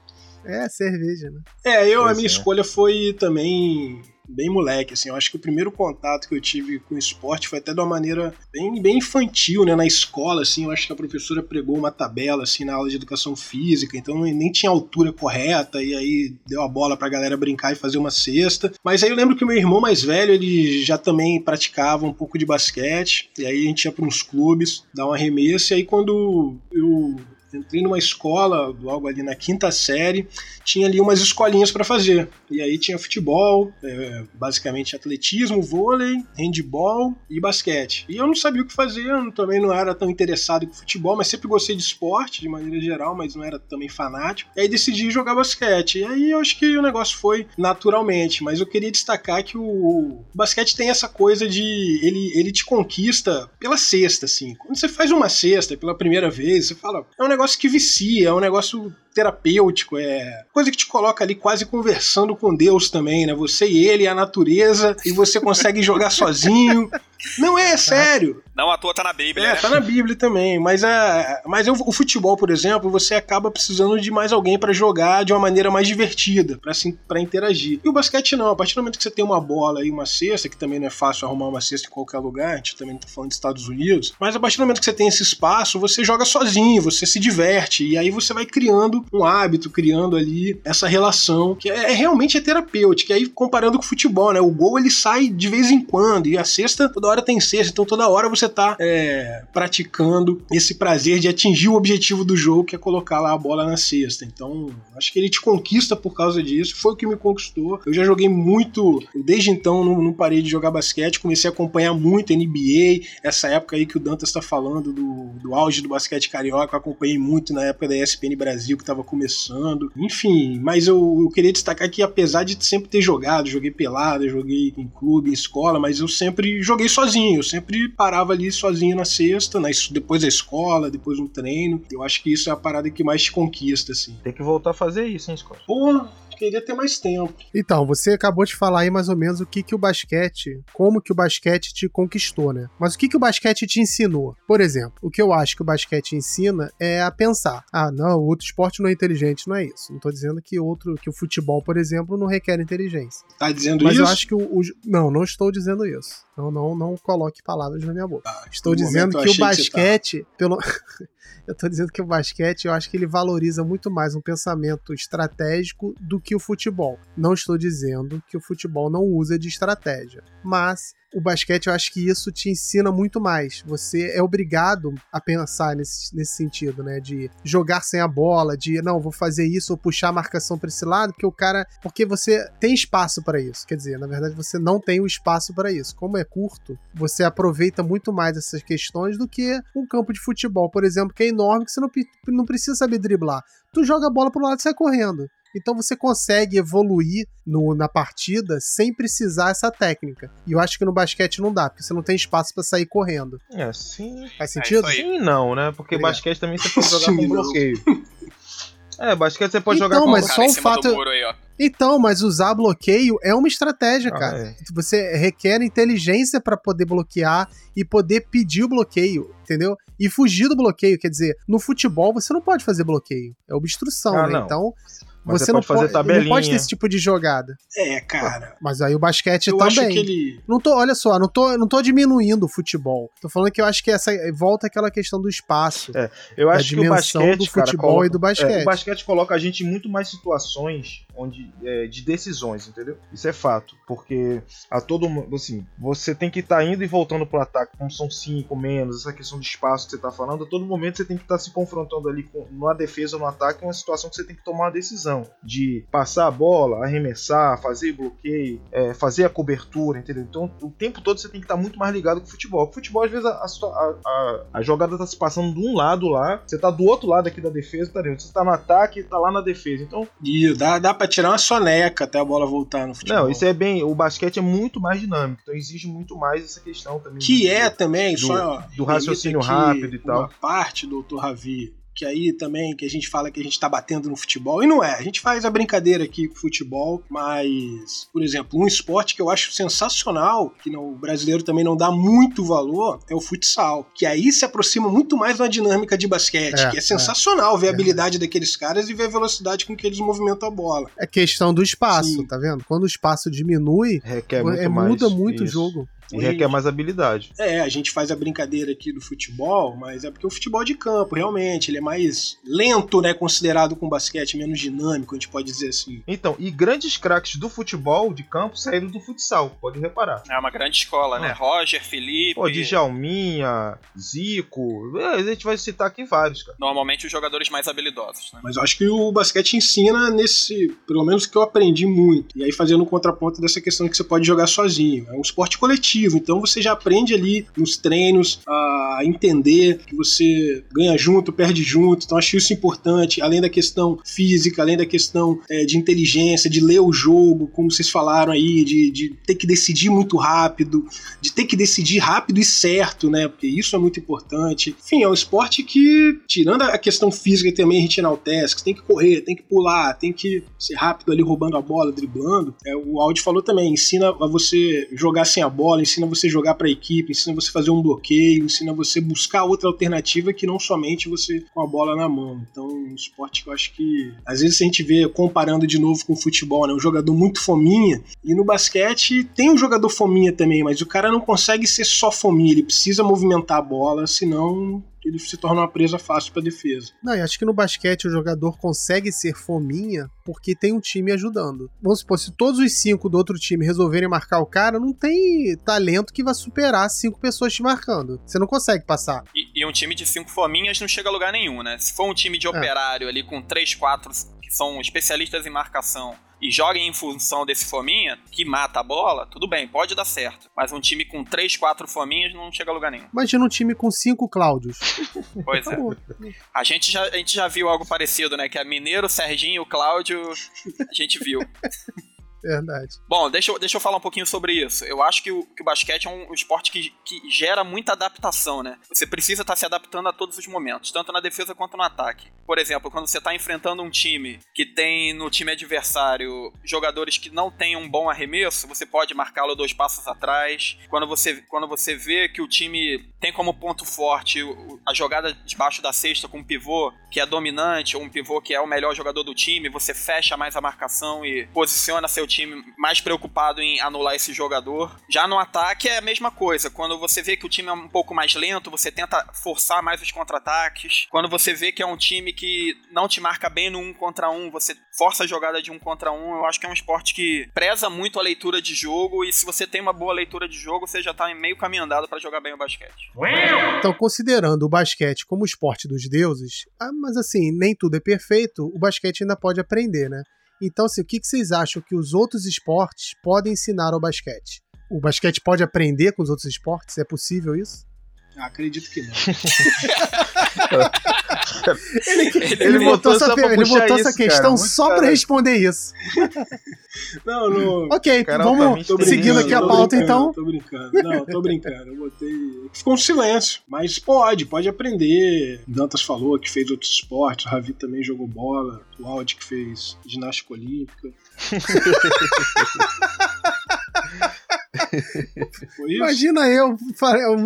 É, cerveja, né? É, eu, a minha é. escolha foi também bem moleque, assim. Eu acho que o primeiro contato que eu tive com esporte foi até de uma maneira bem, bem infantil, né? Na escola, assim, eu acho que a professora pregou uma tabela, assim, na aula de educação física, então nem tinha altura correta, e aí deu a bola pra galera brincar e fazer uma cesta. Mas aí eu lembro que o meu irmão mais velho, ele já também praticava um pouco de basquete, e aí a gente ia para uns clubes, dar um arremesso, e aí quando eu entrei numa escola, logo ali na quinta série, tinha ali umas escolinhas para fazer. E aí tinha futebol, é, basicamente atletismo, vôlei, handball e basquete. E eu não sabia o que fazer, eu também não era tão interessado com futebol, mas sempre gostei de esporte de maneira geral, mas não era também fanático. E aí decidi jogar basquete. E aí eu acho que o negócio foi naturalmente, mas eu queria destacar que o, o basquete tem essa coisa de ele, ele te conquista pela cesta, assim. Quando você faz uma cesta pela primeira vez, você fala, é um negócio negócio que vicia, é um negócio terapêutico, é coisa que te coloca ali quase conversando com Deus também, né? Você e ele, a natureza, e você consegue jogar sozinho. Não é, é sério. Não, a toa tá na Bíblia. É, tá na Bíblia também. Mas, é, mas o futebol, por exemplo, você acaba precisando de mais alguém para jogar de uma maneira mais divertida, para assim, pra interagir. E o basquete não. A partir do momento que você tem uma bola e uma cesta, que também não é fácil arrumar uma cesta em qualquer lugar, a gente também tá falando dos Estados Unidos, mas a partir do momento que você tem esse espaço, você joga sozinho, você se diverte, e aí você vai criando um hábito, criando ali essa relação que é, é realmente é terapêutica. E aí, comparando com o futebol, né? O gol ele sai de vez em quando, e a cesta toda hora tem cesta, então toda hora você você tá é, praticando esse prazer de atingir o objetivo do jogo, que é colocar lá a bola na cesta. Então, acho que ele te conquista por causa disso. Foi o que me conquistou. Eu já joguei muito, desde então não, não parei de jogar basquete, comecei a acompanhar muito NBA, essa época aí que o Dantas está falando do, do auge do basquete carioca, eu acompanhei muito na época da ESPN Brasil, que estava começando. Enfim, mas eu, eu queria destacar que apesar de sempre ter jogado, joguei pelada, joguei em clube, em escola, mas eu sempre joguei sozinho, eu sempre parava ali sozinho na sexta, na, depois da escola, depois um treino. Eu acho que isso é a parada que mais te conquista, assim. Tem que voltar a fazer isso, hein, Scott? Porra, queria ter mais tempo. Então, você acabou de falar aí mais ou menos o que, que o basquete, como que o basquete te conquistou, né? Mas o que, que o basquete te ensinou? Por exemplo, o que eu acho que o basquete ensina é a pensar. Ah, não, outro esporte não é inteligente, não é isso. Não tô dizendo que outro, que o futebol, por exemplo, não requer inteligência. Tá dizendo Mas isso? Mas eu acho que o, o, Não, não estou dizendo isso. Não, não, não coloque palavras na minha boca. Ah, estou dizendo que o basquete, que pelo eu tô dizendo que o basquete, eu acho que ele valoriza muito mais um pensamento estratégico do que o futebol. Não estou dizendo que o futebol não usa de estratégia, mas o basquete eu acho que isso te ensina muito mais. Você é obrigado a pensar nesse, nesse sentido, né? De jogar sem a bola, de não, vou fazer isso ou puxar a marcação para esse lado, porque o cara. Porque você tem espaço para isso. Quer dizer, na verdade, você não tem o espaço para isso. Como é curto, você aproveita muito mais essas questões do que um campo de futebol, por exemplo, que é enorme, que você não, não precisa saber driblar. Tu joga a bola pro lado e sai correndo. Então você consegue evoluir no, na partida sem precisar essa técnica. E eu acho que no basquete não dá, porque você não tem espaço para sair correndo. É, sim. Faz sentido? É sim, não, né? Porque Obrigado. basquete também você pode jogar com bloqueio. É, basquete você pode então, jogar com mas só o fato. Aí, então, mas usar bloqueio é uma estratégia, ah, cara. É. Você requer inteligência para poder bloquear e poder pedir o bloqueio, entendeu? E fugir do bloqueio, quer dizer, no futebol você não pode fazer bloqueio, é obstrução, ah, né? Não. Então, mas você, não pode fazer tabelinha. Não pode ter esse tipo de jogada. É, cara. Mas aí o basquete eu também. Acho que ele... Não tô, olha só, não tô, não tô diminuindo o futebol. Tô falando que eu acho que essa volta aquela questão do espaço. É, eu acho que o basquete, do futebol coloca, e do basquete. É, o basquete coloca a gente em muito mais situações onde é, de decisões, entendeu? Isso é fato, porque a todo assim, você tem que estar tá indo e voltando pro ataque, como são cinco menos, essa questão de espaço que você tá falando, a todo momento você tem que estar tá se confrontando ali com na defesa ou no ataque, uma situação que você tem que tomar uma decisão de passar a bola, arremessar, fazer bloqueio, é, fazer a cobertura, entendeu? Então o tempo todo você tem que estar tá muito mais ligado com o futebol. O futebol às vezes a, a, a, a jogada tá se passando de um lado lá, você tá do outro lado aqui da defesa, tá Você tá no ataque, tá lá na defesa. Então, e dá, dá para tirar uma soneca até a bola voltar no futebol. Não, isso é bem. O basquete é muito mais dinâmico, então exige muito mais essa questão também. Que do, é também, do, só. Do raciocínio rápido e tal. Uma parte, doutor Ravi, que aí também que a gente fala que a gente tá batendo no futebol, e não é. A gente faz a brincadeira aqui com o futebol, mas, por exemplo, um esporte que eu acho sensacional, que não, o brasileiro também não dá muito valor, é o futsal. Que aí se aproxima muito mais da dinâmica de basquete, é, que é, é. sensacional é. ver a habilidade daqueles caras e ver a velocidade com que eles movimentam a bola. É questão do espaço, Sim. tá vendo? Quando o espaço diminui, Requer muito é, muda muito o jogo. E requer mais habilidade. É, a gente faz a brincadeira aqui do futebol, mas é porque o futebol de campo, realmente, ele é mais lento, né? Considerado com basquete, menos dinâmico, a gente pode dizer assim. Então, e grandes craques do futebol de campo saíram do futsal, pode reparar. É uma grande escola, né? ah. né? Roger, Felipe. Pô, Djalminha, Zico. É, a gente vai citar aqui vários, cara. Normalmente os jogadores mais habilidosos, né? Mas eu acho que o basquete ensina nesse. Pelo menos que eu aprendi muito. E aí fazendo um contraponto dessa questão que você pode jogar sozinho. É um esporte coletivo então você já aprende ali nos treinos a entender que você ganha junto, perde junto. Então acho isso importante, além da questão física, além da questão é, de inteligência, de ler o jogo, como vocês falaram aí, de, de ter que decidir muito rápido, de ter que decidir rápido e certo, né? Porque isso é muito importante. Enfim, é um esporte que, tirando a questão física também a gente enaltece, que tem que correr, tem que pular, tem que ser rápido ali roubando a bola, driblando. É, o Audi falou também, ensina a você jogar sem a bola, ensina você jogar para a equipe, ensina você fazer um bloqueio, ensina você buscar outra alternativa que não somente você com a bola na mão. Então, um esporte que eu acho que às vezes a gente vê comparando de novo com o futebol, né? Um jogador muito fominha e no basquete tem um jogador fominha também, mas o cara não consegue ser só fominha, ele precisa movimentar a bola, senão ele se torna uma presa fácil para defesa. Não, e acho que no basquete o jogador consegue ser fominha porque tem um time ajudando. Vamos supor, se todos os cinco do outro time resolverem marcar o cara, não tem talento que vai superar cinco pessoas te marcando. Você não consegue passar. E, e um time de cinco fominhas não chega a lugar nenhum, né? Se for um time de é. operário ali com três, quatro que são especialistas em marcação e joguem em função desse fominha, que mata a bola, tudo bem, pode dar certo. Mas um time com 3, 4 fominhas não chega a lugar nenhum. Imagina um time com 5 Cláudios. Pois é. A gente, já, a gente já viu algo parecido, né? Que é Mineiro, Serginho, Cláudio, a gente viu. Verdade. Bom, deixa eu, deixa eu falar um pouquinho sobre isso. Eu acho que o, que o basquete é um, esporte que, que gera muita adaptação, né? Você precisa estar tá se adaptando a todos os momentos, tanto na defesa quanto no ataque. Por exemplo, quando você está enfrentando um time que tem no time adversário jogadores que não têm um bom arremesso, você pode marcá-lo dois passos atrás. Quando você, quando você vê que o time tem como ponto forte a jogada debaixo da cesta com um pivô que é dominante, ou um pivô que é o melhor jogador do time, você fecha mais a marcação e posiciona seu time time mais preocupado em anular esse jogador. Já no ataque é a mesma coisa. Quando você vê que o time é um pouco mais lento, você tenta forçar mais os contra-ataques. Quando você vê que é um time que não te marca bem no um contra um, você força a jogada de um contra um. Eu acho que é um esporte que preza muito a leitura de jogo e se você tem uma boa leitura de jogo, você já tá meio caminho andado para jogar bem o basquete. Então, considerando o basquete como esporte dos deuses, ah, mas assim, nem tudo é perfeito, o basquete ainda pode aprender, né? Então, assim, o que vocês acham que os outros esportes podem ensinar ao basquete? O basquete pode aprender com os outros esportes? É possível isso? Acredito que não. ele, ele, ele, botou, essa, ele botou essa questão cara, só para responder isso. Não, não. Ok, Caramba, vamos seguindo aqui a pauta então. Tô brincando, não, tô brincando. Eu botei. Ficou um silêncio, mas pode, pode aprender. Dantas falou que fez outros esportes, o Ravi também jogou bola, o Audi que fez ginástica olímpica. Imagina eu,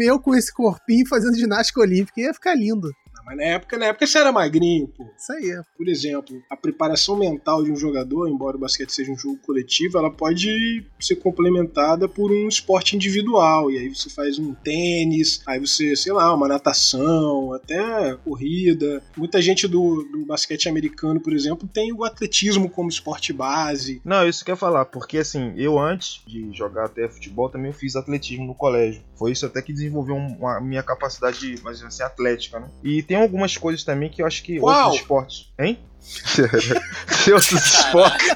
eu com esse corpinho fazendo ginástica olímpica, ia ficar lindo. Mas na época, na época você era magrinho, pô. Isso aí. É. Por exemplo, a preparação mental de um jogador, embora o basquete seja um jogo coletivo, ela pode ser complementada por um esporte individual. E aí você faz um tênis, aí você, sei lá, uma natação, até corrida. Muita gente do, do basquete americano, por exemplo, tem o atletismo como esporte base. Não, isso que eu ia falar, porque assim, eu antes de jogar até futebol também fiz atletismo no colégio. Foi isso até que desenvolveu uma, a minha capacidade, mas assim, atlética, né? E tem algumas coisas também que eu acho que Uau! outros esportes. Hein? outros esportes.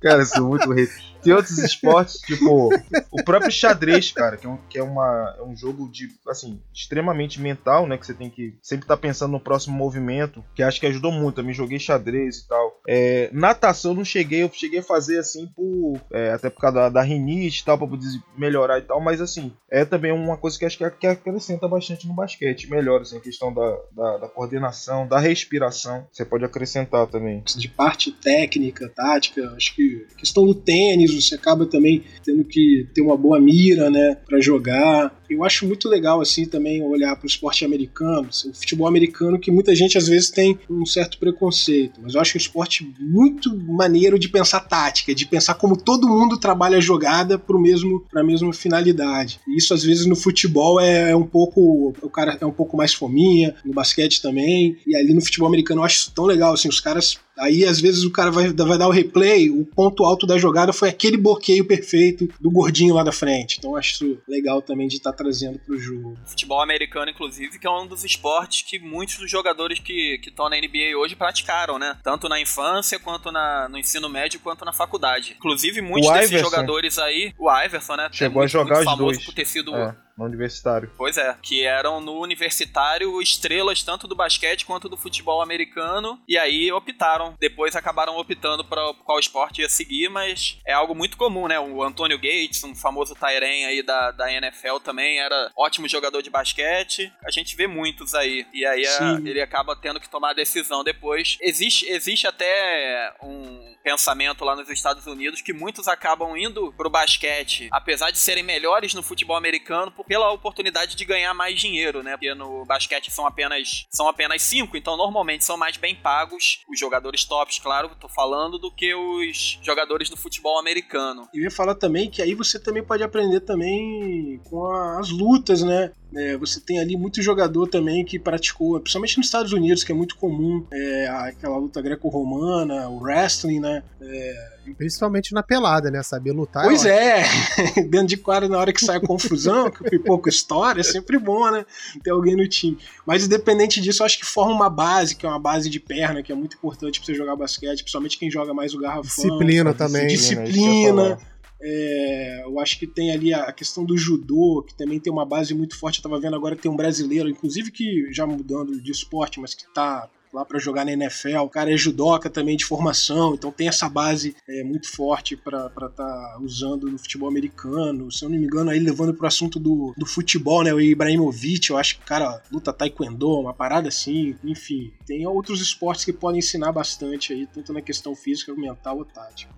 Cara, eu sou muito rei. Tem outros esportes, tipo o próprio xadrez, cara, que é, um, que é, uma, é um jogo de, assim, extremamente mental, né? Que você tem que sempre estar tá pensando no próximo movimento, que acho que ajudou muito. Me joguei xadrez e tal. É, natação não cheguei, eu cheguei a fazer assim por. É, até por causa da, da rinite e tal, pra poder melhorar e tal, mas assim, é também uma coisa que acho que, que acrescenta bastante no basquete. Melhora, assim, a questão da, da, da coordenação, da respiração. Você pode acrescentar também. De parte técnica, tática, acho que a questão do tênis você acaba também tendo que ter uma boa mira, né, para jogar. Eu acho muito legal assim também olhar para o esporte americano, assim, o futebol americano que muita gente às vezes tem um certo preconceito, mas eu acho um esporte muito maneiro de pensar tática, de pensar como todo mundo trabalha a jogada para mesmo para a mesma finalidade. E isso às vezes no futebol é um pouco o cara é um pouco mais fominha, no basquete também, e ali no futebol americano eu acho isso tão legal assim, os caras Aí, às vezes, o cara vai, vai dar o replay, o ponto alto da jogada foi aquele bloqueio perfeito do gordinho lá da frente. Então, acho legal também de estar tá trazendo pro jogo. Futebol americano, inclusive, que é um dos esportes que muitos dos jogadores que estão na NBA hoje praticaram, né? Tanto na infância, quanto na, no ensino médio, quanto na faculdade. Inclusive, muitos o desses Iverson. jogadores aí, o Iverson, né? Chegou é muito, a jogar muito os dois. por ter sido. É no universitário. Pois é, que eram no universitário estrelas tanto do basquete quanto do futebol americano, e aí optaram, depois acabaram optando para qual esporte ia seguir, mas é algo muito comum, né? O Antônio Gates, um famoso Tyren aí da, da NFL também, era ótimo jogador de basquete, a gente vê muitos aí, e aí a, ele acaba tendo que tomar a decisão depois. Existe, existe até um pensamento lá nos Estados Unidos que muitos acabam indo pro basquete, apesar de serem melhores no futebol americano, pela oportunidade de ganhar mais dinheiro, né? Porque no basquete são apenas são apenas cinco, então normalmente são mais bem pagos os jogadores tops, claro, tô falando, do que os jogadores do futebol americano. Eu ia falar também que aí você também pode aprender também com as lutas, né? É, você tem ali muito jogador também que praticou, principalmente nos Estados Unidos, que é muito comum, é, aquela luta greco-romana, o wrestling, né? É, Principalmente na pelada, né? Saber lutar. Pois é, dentro de quadra, na hora que sai a confusão, que pouca história, é sempre bom, né? Ter alguém no time. Mas independente disso, eu acho que forma uma base, que é uma base de perna, que é muito importante pra você jogar basquete, principalmente quem joga mais o garrafão. Disciplina também. Disciplina. É, eu acho que tem ali a questão do judô, que também tem uma base muito forte. Eu tava vendo agora que tem um brasileiro, inclusive que já mudando de esporte, mas que tá lá para jogar na NFL. O cara é judoca também de formação, então tem essa base é, muito forte para estar tá usando no futebol americano. Se eu não me engano, aí levando pro assunto do, do futebol, né? O Ibrahimovic, eu acho que cara luta taekwondo, uma parada assim, enfim. Tem outros esportes que podem ensinar bastante aí, tanto na questão física, mental ou tática.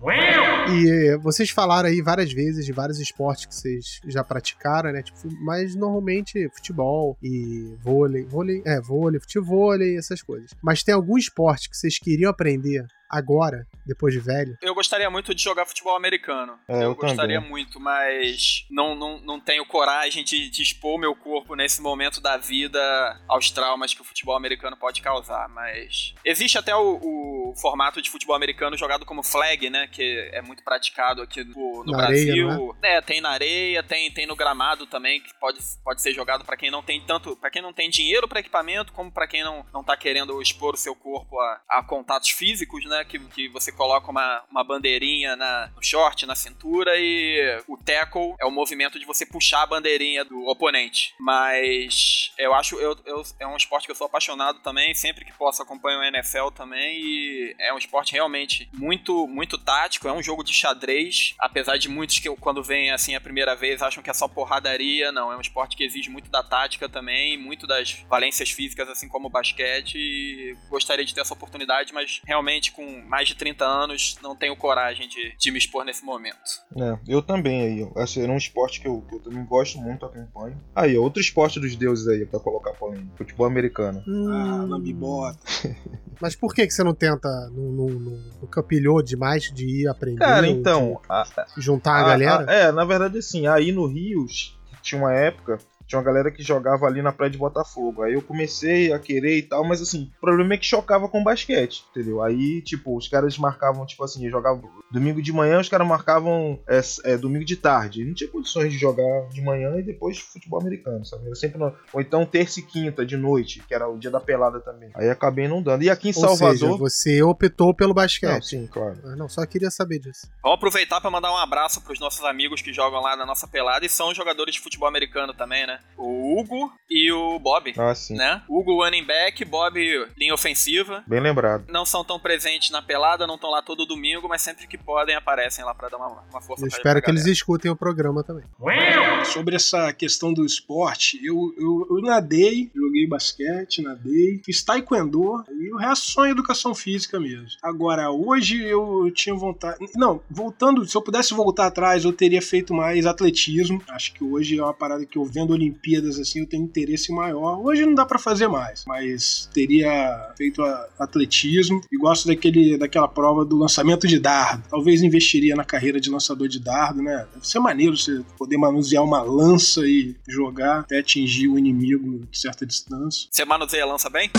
E eh, vocês falaram aí várias vezes de vários esportes que vocês já praticaram, né? Tipo, mas normalmente futebol e vôlei, vôlei, é, vôlei, futebol, essas coisas. Mas tem algum esporte que vocês queriam aprender agora, depois de velho? Eu gostaria muito de jogar futebol americano. É, eu, eu gostaria também. muito, mas não, não, não tenho coragem de, de expor meu corpo nesse momento da vida aos traumas que o futebol americano pode causar. Mas existe até o, o formato de futebol americano jogado como flag, né? Que é muito praticado aqui no, no Brasil. Areia, é? é? tem na areia, tem, tem no gramado também, que pode, pode ser jogado para quem não tem tanto. para quem não tem dinheiro para equipamento, como para quem não, não tá querendo expor o seu corpo a, a contatos físicos, né? Que, que você coloca uma, uma bandeirinha na, no short, na cintura, e o tackle é o movimento de você puxar a bandeirinha do oponente. Mas eu acho, eu, eu, é um esporte que eu sou apaixonado também, sempre que posso acompanho o NFL também, e é um esporte realmente muito, muito tático, é um jogo de xadrez, apesar de muitos que quando vêm assim a primeira vez acham que é só porradaria, não, é um esporte que exige muito da tática também, muito das valências físicas, assim como o basquete, e gostaria de ter essa oportunidade, mas realmente com mais de 30 anos, não tenho coragem de, de me expor nesse momento. É, eu também aí. Esse era um esporte que eu, que eu também gosto muito, acompanho. Aí, outro esporte dos deuses aí, pra colocar polêmica. Futebol americano. Hum. Ah, lambibota. Mas por que, que você não tenta, não, não, não, não capilhou demais de ir aprender? Cara, então. a, juntar a, a galera? A, é, na verdade, assim, aí no Rio tinha uma época tinha uma galera que jogava ali na praia de Botafogo. Aí eu comecei a querer e tal, mas assim, o problema é que chocava com basquete, entendeu? Aí, tipo, os caras marcavam, tipo assim, jogavam domingo de manhã, os caras marcavam é, é, domingo de tarde. Não tinha condições de jogar de manhã e depois futebol americano, sabe? Eu sempre não... Ou então terça e quinta de noite, que era o dia da pelada também. Aí acabei não dando. E aqui em Ou Salvador. Seja, você optou pelo basquete. Não, sim, claro. Ah, não, só queria saber disso. Vamos aproveitar para mandar um abraço pros nossos amigos que jogam lá na nossa pelada e são jogadores de futebol americano também, né? O Hugo e o Bob. Ah, sim. Né? Hugo running back, Bob linha ofensiva. Bem lembrado. Não são tão presentes na pelada, não estão lá todo domingo, mas sempre que podem aparecem lá para dar uma, uma força Eu espero que eles escutem o programa também. Sobre essa questão do esporte, eu, eu, eu nadei, joguei basquete, nadei, fiz taekwondo e o resto só em educação física mesmo. Agora, hoje eu tinha vontade. Não, voltando, se eu pudesse voltar atrás, eu teria feito mais atletismo. Acho que hoje é uma parada que eu vendo Olimpíadas assim, eu tenho interesse maior. Hoje não dá para fazer mais, mas teria feito atletismo e gosto daquele, daquela prova do lançamento de dardo. Talvez investiria na carreira de lançador de dardo, né? Deve ser maneiro você poder manusear uma lança e jogar até atingir o inimigo de certa distância. Você manuseia a lança bem?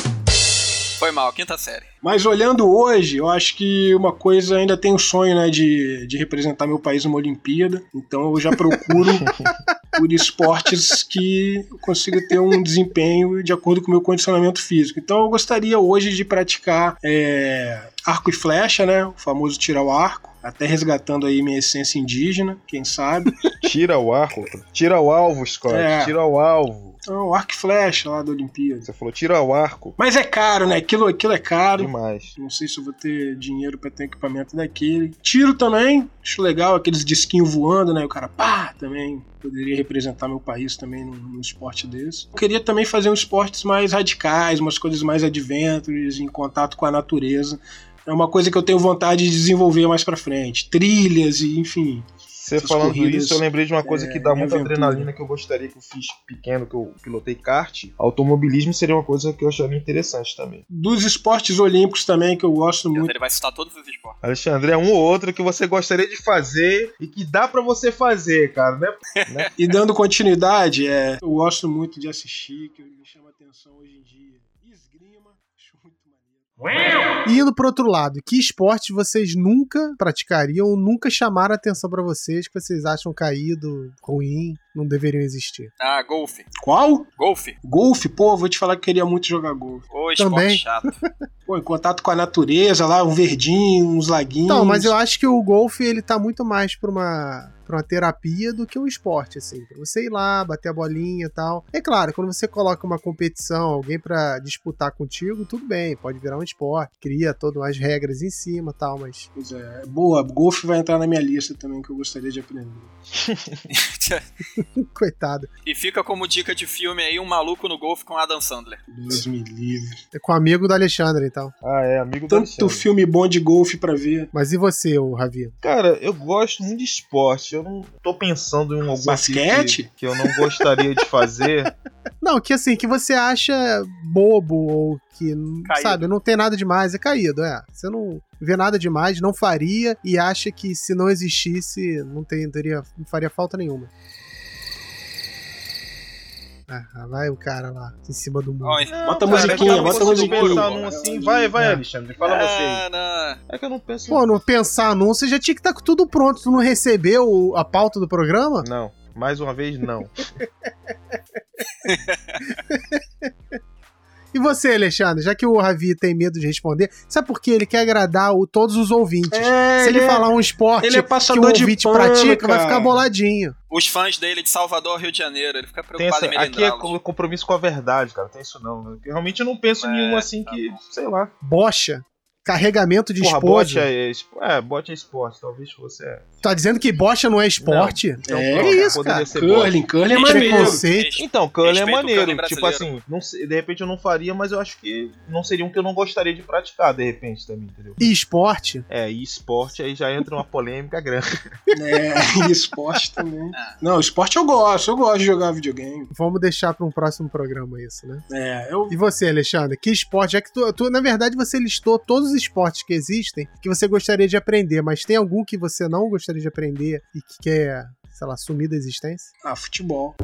Foi mal, quinta série. Mas olhando hoje, eu acho que uma coisa ainda tem o sonho, né, de, de representar meu país numa Olimpíada. Então eu já procuro por esportes que eu consiga ter um desempenho de acordo com o meu condicionamento físico. Então eu gostaria hoje de praticar é, arco e flecha, né, o famoso tirar o arco. Até resgatando aí minha essência indígena, quem sabe. Tira o arco. Tira o alvo, Scott. É. Tira o alvo. Então, arco e flecha lá da Olimpíada. Você falou, tira o arco. Mas é caro, né? Aquilo, aquilo é caro. Demais. Não sei se eu vou ter dinheiro pra ter equipamento daquele. Tiro também, acho legal, aqueles disquinhos voando, né? O cara, pá, também poderia representar meu país também num, num esporte desse. Eu queria também fazer uns esportes mais radicais, umas coisas mais adventures, em contato com a natureza. É uma coisa que eu tenho vontade de desenvolver mais pra frente. Trilhas e, enfim. Você falando corridas, isso, eu lembrei de uma coisa é, que dá muita adrenalina que eu gostaria que eu fiz pequeno, que eu pilotei kart. Automobilismo seria uma coisa que eu acharia interessante também. Dos esportes olímpicos também, que eu gosto muito. Ele vai citar todos os esportes. Alexandre, é um ou outro que você gostaria de fazer e que dá para você fazer, cara, né? né? e dando continuidade, é, eu gosto muito de assistir, que me chama atenção hoje E indo pro outro lado, que esporte vocês nunca praticariam, nunca chamaram atenção para vocês, que vocês acham caído, ruim, não deveriam existir? Ah, golfe. Qual? Golfe. Golfe? Pô, vou te falar que queria muito jogar golfe. Ô, esporte Também. chato. Pô, em contato com a natureza lá, um verdinho, uns laguinhos. Não, mas eu acho que o golfe, ele tá muito mais pra uma para uma terapia do que um esporte, assim. Pra você ir lá, bater a bolinha e tal. É claro, quando você coloca uma competição, alguém para disputar contigo, tudo bem, pode virar um esporte, cria todas as regras em cima e tal, mas. Pois é, boa, golfe vai entrar na minha lista também, que eu gostaria de aprender. Coitado. E fica como dica de filme aí, um maluco no golfe com Adam Sandler. Deus me livre. É com amigo do Alexandre, então. Ah, é, amigo Tanto do Tanto filme bom de golfe pra ver. Mas e você, o Ravi? Cara, eu gosto muito de esporte eu não tô pensando em algum basquete que, que eu não gostaria de fazer. Não, que assim, que você acha bobo ou que, caído. sabe, não tem nada demais, é caído, é. Você não vê nada demais, não faria e acha que se não existisse, não, tem, teria, não faria falta nenhuma. Ah, vai o cara lá, em cima do mundo. Não, bota a musiquinha, bota a musiquinha. Num assim, vai, vai, Alexandre, fala você aí. É que eu não penso. Pô, não pensar num, você já tinha que estar tá com tudo pronto. Tu não recebeu a pauta do programa? Não, mais uma vez, não. E você, Alexandre, já que o Ravi tem medo de responder, sabe por quê? Ele quer agradar o, todos os ouvintes. É, Se ele, ele falar um esporte ele é que o ouvinte pano, pratica, cara. vai ficar boladinho. Os fãs dele de Salvador, Rio de Janeiro, ele fica preocupado essa, em Aqui é compromisso com a verdade, cara. Tem isso não. Eu realmente eu não penso é, nenhum assim tá que, bom. sei lá. Bocha carregamento de Porra, Bot é, é, bot é esporte, talvez você. É. Tá dizendo que bocha não é esporte? Não. Então, é, é isso, cara. Curling, curling é maneiro. Conceito. Então, curling é maneiro. Tipo assim, não, de repente eu não faria, mas eu acho que não seria um que eu não gostaria de praticar, de repente, também, entendeu? E esporte? É, e esporte aí já entra uma polêmica grande. É, e esporte também. Não, esporte eu gosto, eu gosto de jogar videogame. Vamos deixar para um próximo programa isso, né? É, eu... E você, Alexandre, que esporte? Já que tu, tu, na verdade, você listou todos os esportes que existem que você gostaria de aprender, mas tem algum que você não gostaria de aprender e que quer, sei lá, sumir da existência? Ah, futebol.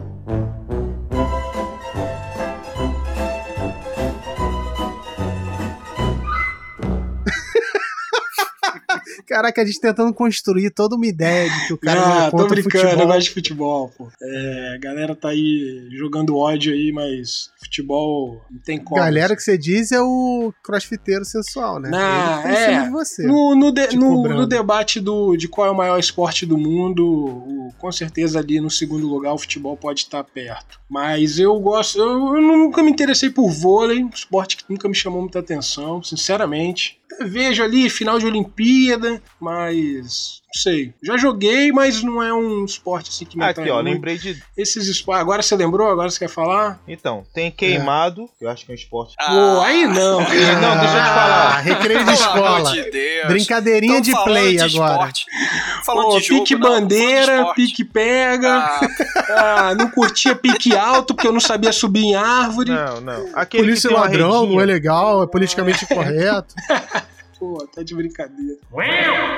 Caraca, a gente tentando construir toda uma ideia de que o cara ah, não tô brincando, futebol. eu gosto de futebol, pô. É, a galera tá aí jogando ódio aí, mas futebol não tem como. Galera que você diz é o crossfiteiro sensual, né? Não, é. Você, no, no, de, no, no, debate do, de qual é o maior esporte do mundo, o, com certeza ali no segundo lugar o futebol pode estar perto. Mas eu gosto, eu, eu nunca me interessei por vôlei, esporte que nunca me chamou muita atenção, sinceramente vejo ali final de Olimpíada, mas sei. Já joguei, mas não é um esporte assim que me Aqui, ó, muito. lembrei de. Esses esportes. Agora você lembrou? Agora você quer falar? Então, tem queimado, é. que eu acho que é um esporte. Ah, Pô, aí não. não, deixa eu te falar. Ah, recreio de escola. De Deus. Brincadeirinha de play de agora. Falando Pô, de jogo, pique não, bandeira, pique pega. Ah. ah. não curtia pique alto porque eu não sabia subir em árvore. Não, não. Aquele Polícia ladrão não é legal, é politicamente correto. Pô, tá de brincadeira.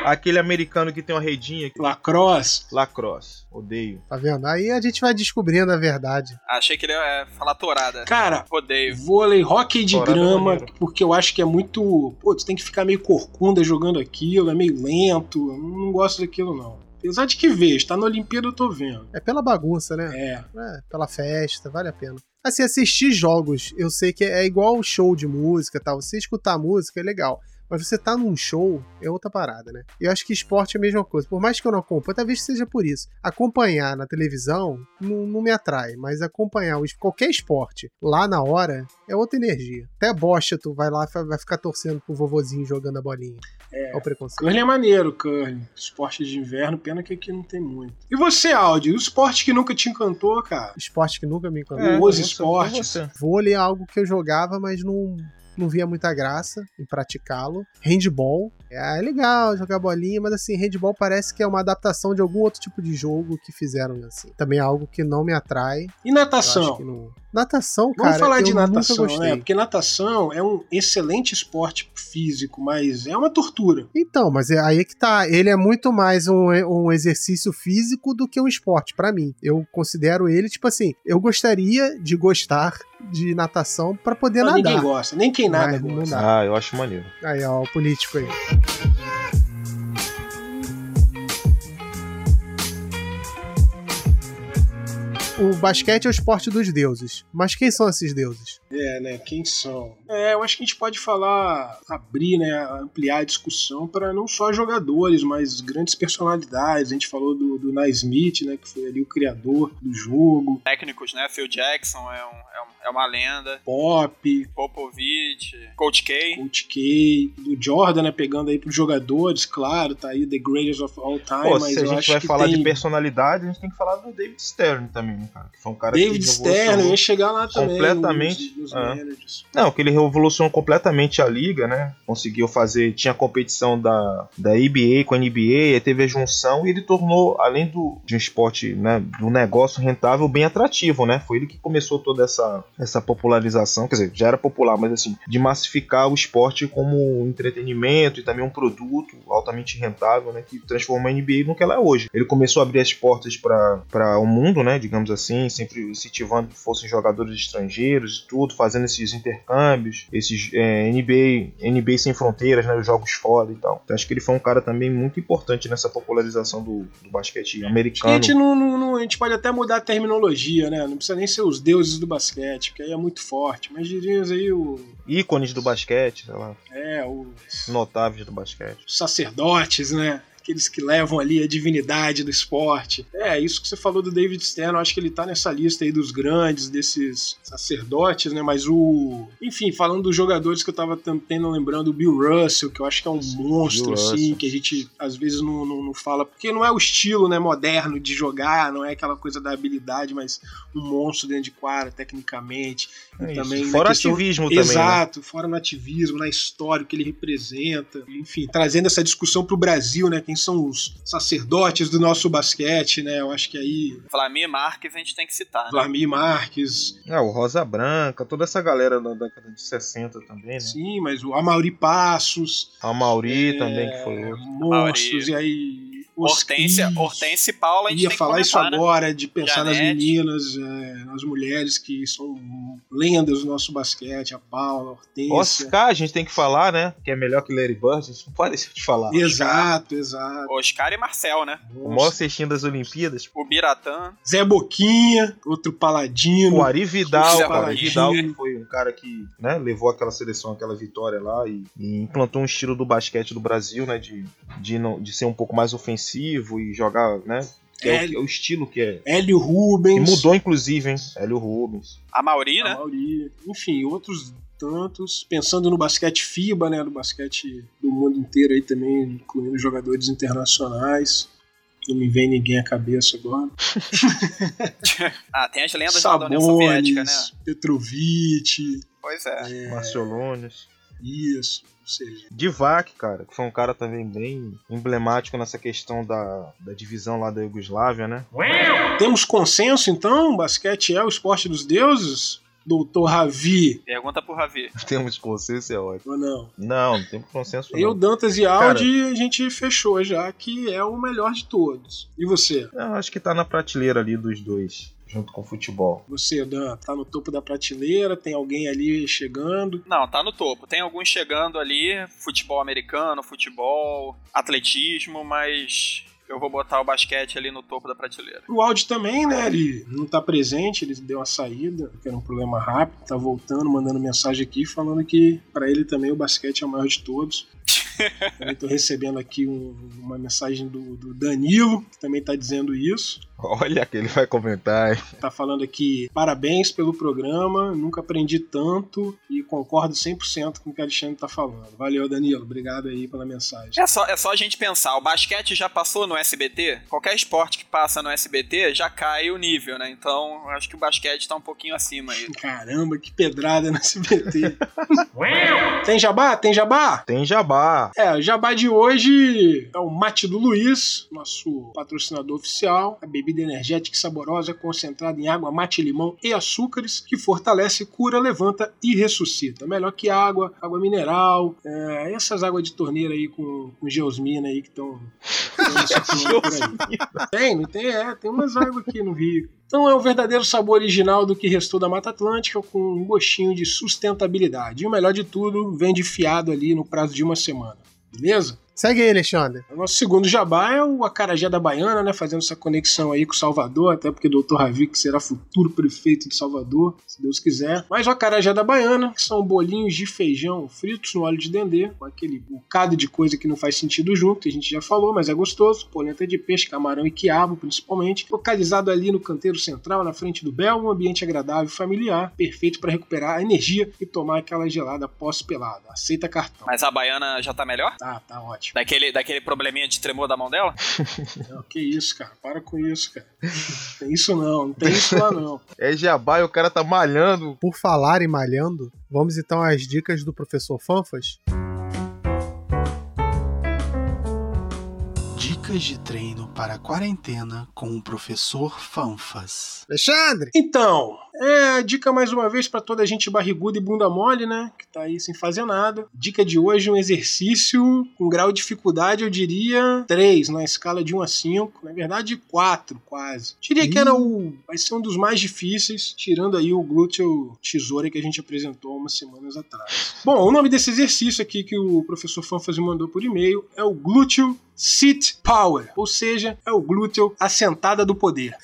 Aquele americano que tem uma redinha. Aqui. Lacrosse. Lacrosse. Odeio. Tá vendo? Aí a gente vai descobrindo a verdade. Achei que ele ia falar torada. Cara, odeio. Vôlei, hockey de torada é grama, é porque eu acho que é muito. Pô, tu tem que ficar meio corcunda jogando aquilo, é meio lento. Eu não gosto daquilo, não. Apesar de que vejo, tá na Olimpíada eu tô vendo. É pela bagunça, né? É. é. Pela festa, vale a pena. Assim, assistir jogos, eu sei que é igual show de música tal. Você escutar música é legal. Mas você tá num show é outra parada, né? Eu acho que esporte é a mesma coisa. Por mais que eu não acompanhe, talvez seja por isso. Acompanhar na televisão não, não me atrai, mas acompanhar qualquer esporte lá na hora é outra energia. Até bocha, tu vai lá vai ficar torcendo pro vovozinho jogando a bolinha. É, é o preconceito. Curling é maneiro, curling. Esporte de inverno, pena que aqui não tem muito. E você, Aldi? O esporte que nunca te encantou, cara? Esporte que nunca me encantou. É, Os esportes. Vôlei é algo que eu jogava, mas não não via muita graça em praticá-lo. Handball, é, é legal jogar bolinha, mas assim, handball parece que é uma adaptação de algum outro tipo de jogo que fizeram assim. Também é algo que não me atrai. E natação? Não... Natação, cara. Vamos falar de natação, né? Porque natação é um excelente esporte físico, mas é uma tortura. Então, mas é aí que tá. Ele é muito mais um, um exercício físico do que um esporte, para mim. Eu considero ele, tipo assim, eu gostaria de gostar de natação para poder não, nadar. Ninguém gosta, nem quem nada gosta. Ah, eu acho maneiro. Aí, ó, o político aí. O basquete é o esporte dos deuses. Mas quem são esses deuses? É, né? Quem são? É, eu acho que a gente pode falar, abrir, né? Ampliar a discussão para não só jogadores, mas grandes personalidades. A gente falou do, do Naismith, né? Que foi ali o criador do jogo. Técnicos, né? Phil Jackson é, um, é, um, é uma lenda. Pop. Popovich. Coach K. Coach K. Do Jordan, né? Pegando aí pros jogadores, claro, tá aí The Greatest of All Time. Pô, mas se a gente vai falar tem... de personalidade, a gente tem que falar do David Stern também, né, cara? Que foi um cara David que Stern, eu ia chegar lá também. Completamente. Nos, nos ah. Não, que ele revolucionou completamente a liga, né? Conseguiu fazer. Tinha competição da, da ABA com a NBA, teve a junção e ele tornou, além do, de um esporte, né? Do negócio rentável, bem atrativo, né? Foi ele que começou toda essa, essa popularização, quer dizer, já era popular, mas assim, de massificar o esporte como entretenimento e também um produto altamente rentável, né? Que transformou a NBA no que ela é hoje. Ele começou a abrir as portas para o mundo, né? Digamos assim, sempre incentivando que fossem jogadores estrangeiros e tudo, fazendo esses intercâmbios, esses é, NBA, NBA sem fronteiras, né? Os jogos fora e tal. Então acho que ele foi um cara também muito importante nessa popularização do, do basquete americano. A gente, não, não, não, a gente pode até mudar a terminologia, né? Não precisa nem ser os deuses do basquete, porque aí é muito forte. Mas diríamos aí o. ícones do basquete, sei lá. É, os. Notáveis do basquete. Os sacerdotes, né? Aqueles que levam ali a divindade do esporte. É, isso que você falou do David Stern, eu acho que ele tá nessa lista aí dos grandes, desses sacerdotes, né? Mas o. Enfim, falando dos jogadores que eu tava tendo lembrando, o Bill Russell, que eu acho que é um monstro, assim, que a gente às vezes não, não, não, fala, porque não é o estilo né, moderno de jogar, não é aquela coisa da habilidade, mas um monstro dentro de quadra, tecnicamente. É e também fora questão... ativismo também. Né? Exato, né? fora no ativismo, na história que ele representa. Enfim, trazendo essa discussão pro Brasil, né? Quem são os sacerdotes do nosso basquete, né? Eu acho que aí. Flamir Marques a gente tem que citar. Né? Flamir Marques. É, o Rosa Branca, toda essa galera da década de 60 também, né? Sim, mas o Amaury Passos. A Mauri é... também, que foi outro. Monstros, e aí Hortência, Hortência e Paula, a gente ia tem falar que isso né? agora, de pensar Janete. nas meninas, é, nas mulheres que são lendas do nosso basquete, a Paula, a Hortência. Oscar, a gente tem que falar, né? Que é melhor que Larry Bird, a gente não pode deixar de falar. Exato, Oscar. exato. Oscar e Marcel, né? O maior cestinho das Olimpíadas. O Biratã. Zé Boquinha, outro paladino. O Ari Vidal, o Ari Vidal que foi um cara que né, levou aquela seleção, aquela vitória lá e, e implantou um estilo do basquete do Brasil, né? De, de, não, de ser um pouco mais ofensivo e jogar, né? Que é, o, é, o, estilo que é. Hélio Rubens. E mudou, inclusive, hein? Hélio Rubens. A Mauri, né? A Mauri. Enfim, outros tantos. Pensando no basquete FIBA, né? No basquete do mundo inteiro aí também, incluindo jogadores internacionais. Não me vem ninguém à cabeça agora. ah, tem as lendas Sabonis, da União Soviética, né? Petrovic. Pois é. é... Marciolones. Isso. Ou seja, Divac, cara, que foi um cara também bem emblemático nessa questão da, da divisão lá da Iugoslávia, né? Temos consenso então? Basquete é o esporte dos deuses? Doutor Ravi. Pergunta pro Ravi. Temos consenso, é ótimo. Ou não? Não, não temos consenso. Eu, Dantas e Aldi, a gente fechou já que é o melhor de todos. E você? Eu acho que tá na prateleira ali dos dois junto com o futebol. Você, Dan, tá no topo da prateleira? Tem alguém ali chegando? Não, tá no topo. Tem alguns chegando ali, futebol americano, futebol, atletismo, mas eu vou botar o basquete ali no topo da prateleira. O Audi também, né? Ele não tá presente, ele deu uma saída, que era um problema rápido, tá voltando, mandando mensagem aqui falando que para ele também o basquete é o maior de todos. também tô recebendo aqui um, uma mensagem do, do, Danilo, que também tá dizendo isso. Olha que ele vai comentar, hein? Tá falando aqui, parabéns pelo programa, nunca aprendi tanto e concordo 100% com o que o Alexandre tá falando. Valeu, Danilo, obrigado aí pela mensagem. É só, é só a gente pensar, o basquete já passou no SBT? Qualquer esporte que passa no SBT já cai o nível, né? Então, acho que o basquete tá um pouquinho acima aí. Caramba, que pedrada no SBT. Tem jabá? Tem jabá? Tem É, o jabá de hoje é o mate do Luiz, nosso patrocinador oficial. A bebida energética e saborosa concentrada em água, mate, limão e açúcares que fortalece, cura, levanta e ressuscita. Melhor que água, água mineral, é, essas águas de torneira aí com, com geosmina aí que estão Tem, não tem? É, tem umas águas aqui no Rio. Então é o verdadeiro sabor original do que restou da Mata Atlântica com um gostinho de sustentabilidade. E o melhor de tudo, vende fiado ali no prazo de uma semana. Beleza? Segue aí, Alexandre. O nosso segundo jabá é o Acarajé da Baiana, né? Fazendo essa conexão aí com Salvador, até porque o Dr. Ravik será futuro prefeito de Salvador, se Deus quiser. Mas o Acarajé da Baiana, que são bolinhos de feijão fritos no óleo de dendê, com aquele bocado de coisa que não faz sentido junto, que a gente já falou, mas é gostoso. Polenta de peixe, camarão e quiabo, principalmente. Localizado ali no canteiro central, na frente do Bel, um ambiente agradável e familiar, perfeito para recuperar a energia e tomar aquela gelada pós-pelada. Aceita cartão. Mas a Baiana já tá melhor? Tá, tá ótimo. Daquele, daquele probleminha de tremor da mão dela? Não, que isso, cara. Para com isso, cara. Não tem isso não, não tem isso lá não. É jabá e o cara tá malhando. Por falar em malhando, vamos então às dicas do professor Fanfas. Dicas de treino para a quarentena com o professor Fanfas. Alexandre! Então, é, dica mais uma vez para toda a gente barriguda e bunda mole, né? Que tá aí sem fazer nada. Dica de hoje: um exercício com grau de dificuldade, eu diria 3, na escala de 1 a 5. Na verdade, 4 quase. Diria que era o. Vai ser um dos mais difíceis, tirando aí o glúteo tesoura que a gente apresentou umas semanas atrás. Bom, o nome desse exercício aqui que o professor Fanfas mandou por e-mail é o glúteo sit power, ou seja, é o glúteo assentada do poder.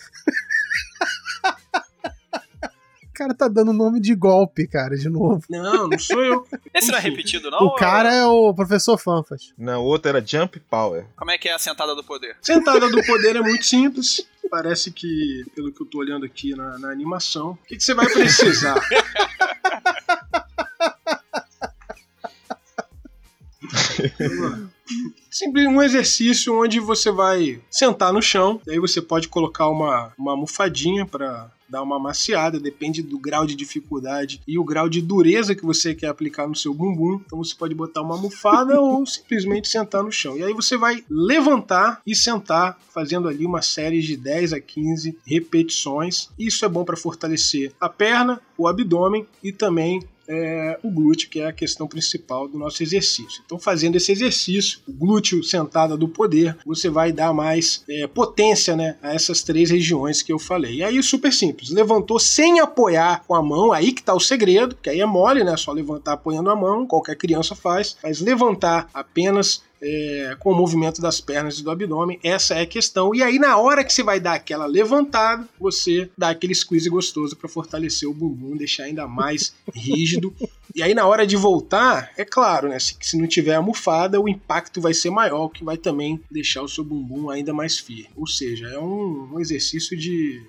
Cara tá dando nome de golpe, cara, de novo. Não, não sou eu. Esse não é repetido, não? O cara é o professor Fanfas. Não, o outro era Jump Power. Como é que é a sentada do poder? Sentada do poder é muito simples. Parece que, pelo que eu tô olhando aqui na, na animação, o que, que você vai precisar? Simples um exercício onde você vai sentar no chão, aí você pode colocar uma, uma almofadinha para dar uma maciada, depende do grau de dificuldade e o grau de dureza que você quer aplicar no seu bumbum. Então você pode botar uma almofada ou simplesmente sentar no chão. E aí você vai levantar e sentar, fazendo ali uma série de 10 a 15 repetições. Isso é bom para fortalecer a perna, o abdômen e também é, o glúteo, que é a questão principal do nosso exercício. Então, fazendo esse exercício, o glúteo sentada do poder, você vai dar mais é, potência né, a essas três regiões que eu falei. E aí, super simples: levantou sem apoiar com a mão, aí que está o segredo, que aí é mole, né? Só levantar apoiando a mão, qualquer criança faz, mas levantar apenas é, com o movimento das pernas e do abdômen. Essa é a questão. E aí, na hora que você vai dar aquela levantada, você dá aquele squeeze gostoso para fortalecer o bumbum, deixar ainda mais rígido. E aí, na hora de voltar, é claro, né? Se, se não tiver almofada, o impacto vai ser maior, o que vai também deixar o seu bumbum ainda mais firme. Ou seja, é um, um exercício de,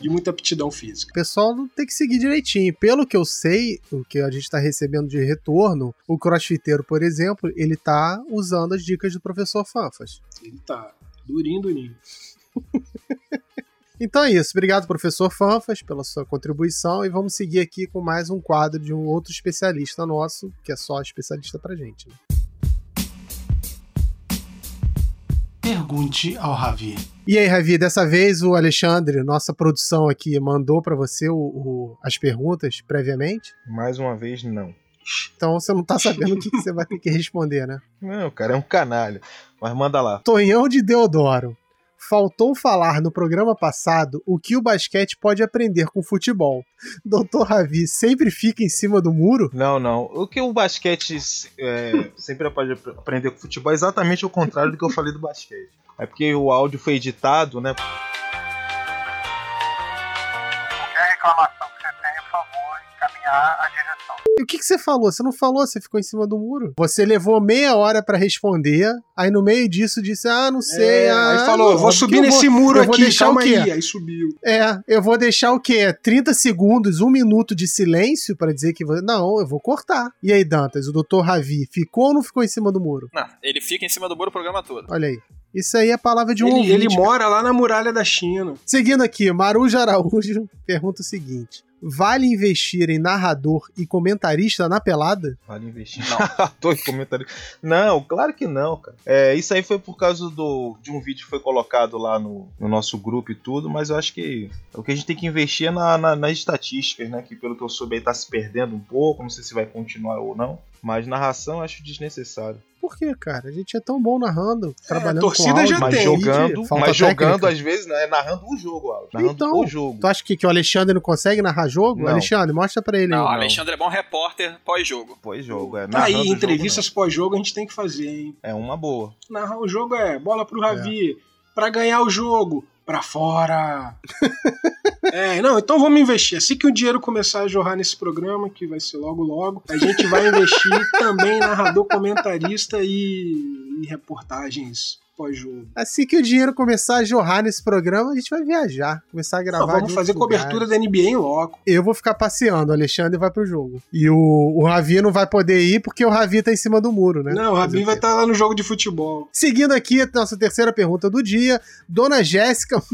de muita aptidão física. O pessoal tem que seguir direitinho. Pelo que eu sei, o que a gente está recebendo de retorno, o crossfiteiro, por exemplo, ele está usando as dicas do professor Fanfas. Ele tá durinho, durinho. Então é isso. Obrigado, professor Fanfas, pela sua contribuição. E vamos seguir aqui com mais um quadro de um outro especialista nosso, que é só especialista pra gente. Né? Pergunte ao Ravi. E aí, Ravi, dessa vez o Alexandre, nossa produção aqui, mandou para você o, o, as perguntas previamente? Mais uma vez, não. Então você não tá sabendo o que, que você vai ter que responder, né? Não, cara, é um canalha. Mas manda lá. Tonhão de Deodoro faltou falar no programa passado o que o basquete pode aprender com futebol. Doutor Ravi sempre fica em cima do muro? Não, não. O que o basquete é, sempre pode aprender com futebol é exatamente o contrário do que eu falei do basquete. É porque o áudio foi editado, né? Qualquer reclamação que você tenha, por favor, encaminhar a. E o que, que você falou? Você não falou, você ficou em cima do muro. Você levou meia hora para responder, aí no meio disso disse, ah, não sei. É, ah, aí falou, não, vou subir nesse vou, muro aqui, aqui, deixar calma o quê? aí. Aí subiu. É, eu vou deixar o quê? 30 segundos, um minuto de silêncio para dizer que. Vou... Não, eu vou cortar. E aí, Dantas, o Dr. Ravi ficou ou não ficou em cima do muro? Não, ele fica em cima do muro o programa todo. Olha aí. Isso aí é a palavra de um ele, ouvinte. ele mora lá na muralha da China. Seguindo aqui, Maruja Araújo pergunta o seguinte: Vale investir em narrador e comentarista na pelada? Vale investir em narrador e comentarista. Não, claro que não, cara. É, isso aí foi por causa do, de um vídeo que foi colocado lá no, no nosso grupo e tudo, mas eu acho que o que a gente tem que investir é na, na, nas estatísticas, né? Que pelo que eu soube aí tá se perdendo um pouco, não sei se vai continuar ou não. Mas narração eu acho desnecessário. Por quê, cara? A gente é tão bom narrando, trabalhando a torcida com áudio, já mas tem. jogando, Falta mas jogando técnica. às vezes, né, narrando o jogo. Narrando Então, o jogo. Tu acha que, que o Alexandre não consegue narrar jogo? Não. Alexandre, mostra pra ele Não, o aí. Alexandre é bom repórter pós-jogo. Pós-jogo, é. Tá aí, o entrevistas pós-jogo a gente tem que fazer, hein? É uma boa. Narrar o jogo é bola pro Ravi. Pra ganhar o jogo, pra fora. é, não, então vamos investir. Assim que o dinheiro começar a jorrar nesse programa, que vai ser logo logo, a gente vai investir também narrador, comentarista e, e reportagens pós-jogo. Assim que o dinheiro começar a jorrar nesse programa, a gente vai viajar, começar a gravar. Não, vamos fazer outros cobertura lugares. da NBA em loco. Eu vou ficar passeando, o Alexandre vai pro jogo. E o, o Ravi não vai poder ir porque o Ravi tá em cima do muro, né? Não, o Rabi vai estar lá no jogo de futebol. Seguindo aqui a nossa terceira pergunta do dia, Dona Jéssica.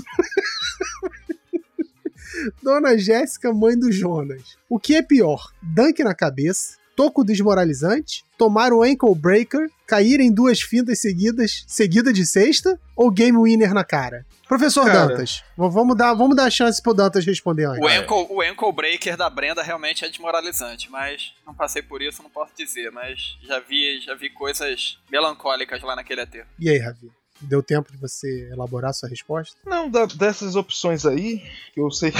Dona Jéssica, mãe do Jonas. O que é pior? Dunk na cabeça, toco desmoralizante, tomar o ankle breaker, cair em duas fintas seguidas, seguida de sexta ou game winner na cara? Professor Cara. Dantas, vamos dar, vamos dar a chance pro Dantas responder antes. O ankle, o ankle breaker da Brenda realmente é desmoralizante, mas não passei por isso, não posso dizer. Mas já vi, já vi coisas melancólicas lá naquele aterro. E aí, Ravi? Deu tempo de você elaborar sua resposta? Não, da- dessas opções aí, que eu sei que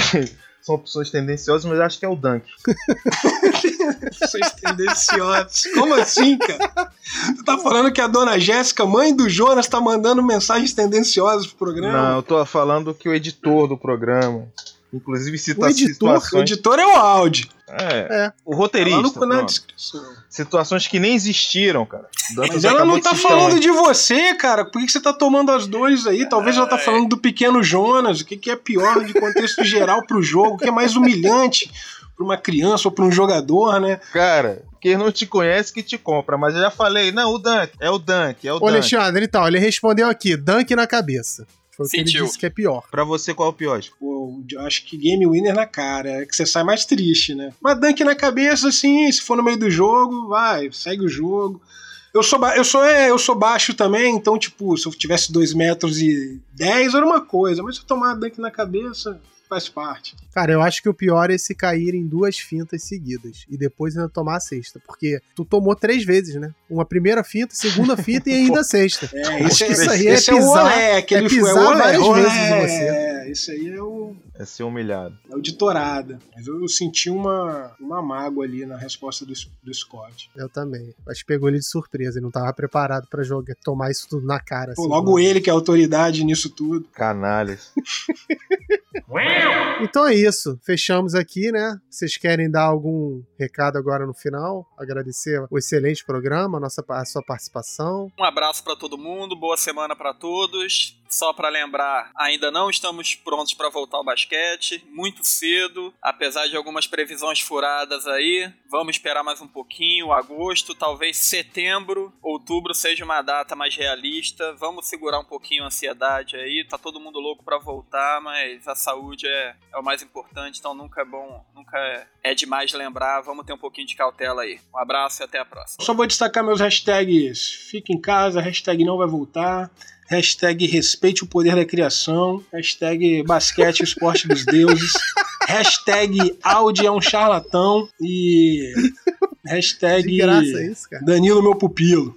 são opções tendenciosas, mas acho que é o Dunk. Vocês tendenciosos. Como assim, cara? Tu tá falando que a dona Jéssica, mãe do Jonas, tá mandando mensagens tendenciosas pro programa? Não, eu tô falando que o editor do programa, inclusive cita O editor? O situações. editor é o áudio. É, É. o Tá roteirista. lá no, na pronto. descrição. situações que nem existiram, cara. O Mas ela não tá falando de você, cara. Por que você tá tomando as dores aí? Talvez ela tá falando do pequeno Jonas. O que, que é pior de contexto geral pro jogo? O que é mais humilhante pra uma criança ou pra um jogador, né? Cara, quem não te conhece que te compra, mas eu já falei, não, o Dunk, é o Dunk, é o Ô, Dunk. Alexandre, então, ele respondeu aqui, dunk na cabeça. Foi o que ele Sentiu. disse que é pior. Pra você, qual é o pior? Pô, eu acho que game winner na cara. É que você sai mais triste, né? Mas dunk na cabeça, assim, se for no meio do jogo, vai, segue o jogo. Eu sou, eu sou, é, eu sou baixo também, então, tipo, se eu tivesse 2 metros e 10 era uma coisa, mas se eu tomar dunk na cabeça, faz parte. Cara, eu acho que o pior é se cair em duas fintas seguidas e depois ainda tomar a sexta. Porque tu tomou três vezes, né? Uma primeira finta, segunda finta e ainda a sexta. É, esse, Isso aí é é o pisar- é pisar o olé, várias vezes em você. É, esse aí é o, É ser humilhado. é o de torada. Mas eu senti uma, uma mágoa ali na resposta do, do Scott. Eu também. Acho que pegou ele de surpresa. Ele não tava preparado pra jogar, tomar isso tudo na cara. Pô, assim, logo né? ele que é autoridade nisso tudo. Canalhas. Então é isso. Fechamos aqui, né? Vocês querem dar algum recado agora no final? Agradecer o excelente programa, a, nossa, a sua participação. Um abraço pra todo mundo, boa semana pra todos. Só pra lembrar, ainda não estamos prontos pra voltar ao basquete, muito cedo, apesar de algumas previsões furadas aí. Vamos esperar mais um pouquinho, agosto, talvez setembro, outubro seja uma data mais realista. Vamos segurar um pouquinho a ansiedade aí. Tá todo mundo louco pra voltar, mas a saúde é, é o mais importante, então nunca é bom, nunca é, é demais lembrar. Vamos ter um pouquinho de cautela aí. Um abraço e até a próxima. Só vou destacar meus hashtags fica em casa, hashtag não vai voltar, hashtag respeite o poder da criação, hashtag basquete o esporte dos deuses, hashtag Audi é um charlatão e hashtag graça é isso, cara. Danilo meu pupilo.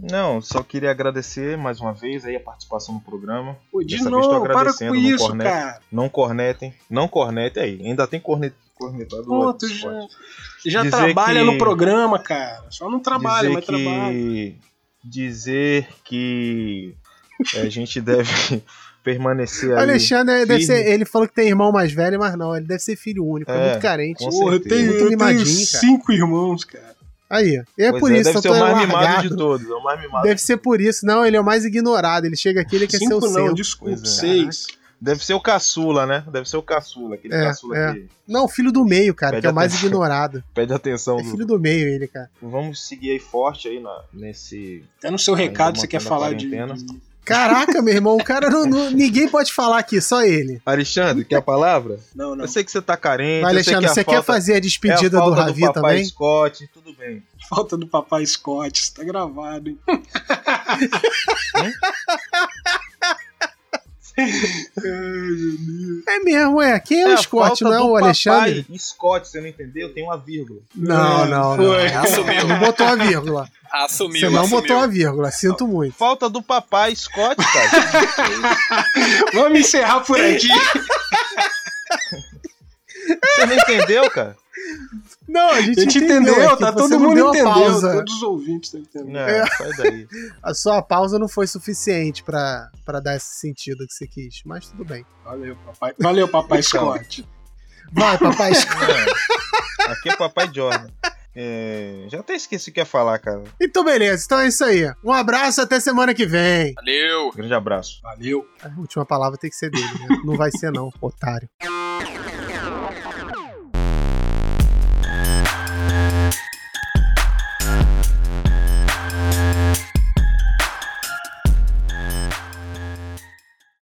Não, só queria agradecer mais uma vez aí a participação no programa. Pô, de Dessa vez tô novo, para agradecendo, com não isso, cara. Não cornetem, não cornetem aí. Ainda tem cornet, cornetador. Pô, tu já, já trabalha que- no programa, cara. Só não trabalha, dizer mas que, trabalha. Dizer que a gente deve permanecer ali. Alexandre deve ser, ele falou que tem irmão mais velho, mas não, ele deve ser filho único, é, é muito carente. Porra, eu tenho, muito eu tenho cinco irmãos, cara. Aí, é pois por é, isso. Deve ser o mais mimado de todos. É o mais mimado. Deve ser por isso. Não, ele é o mais ignorado. Ele chega aqui, ele quer ser o não, centro. desculpa, é. seis. Deve ser o caçula, né? Deve ser o caçula, aquele é, caçula é. que. Não, filho do meio, cara, Pede que é o mais ignorado. Pede atenção. É filho do meio ele, cara. Vamos seguir aí forte aí na, nesse. Até no seu recado você quer falar de. Caraca, meu irmão, o cara não, não, Ninguém pode falar aqui, só ele. Alexandre, quer a palavra? Não, não. Eu sei que você tá carente. Mas, Alexandre, que você falta, quer fazer a despedida é a do Ravi do também? Scott, tudo bem. Falta do papai Scott, isso tá gravado, hein? é mesmo, é. Quem é, é o Scott, não é o Alexandre? Scott, você não entendeu? Tem uma vírgula. Não, não, não. Foi. Assumiu. Não botou a vírgula. Assumiu. Você não assumiu. botou a vírgula, sinto muito. Falta do papai Scott, cara. Vamos encerrar por aqui. Você não entendeu, cara? Não, a gente, a gente entendeu, entendeu tá todo mundo entendeu, pausa. todos os ouvintes estão entendendo. É, sai daí. A sua pausa não foi suficiente pra, pra dar esse sentido que você quis, mas tudo bem. Valeu, papai. Valeu, papai. Scott. Vai, papai Scott. É, aqui é papai Jordan. É, já até esqueci o que ia falar, cara. Então, beleza. Então é isso aí. Um abraço até semana que vem. Valeu. Grande abraço. Valeu. A última palavra tem que ser dele, né? Não vai ser, não, otário.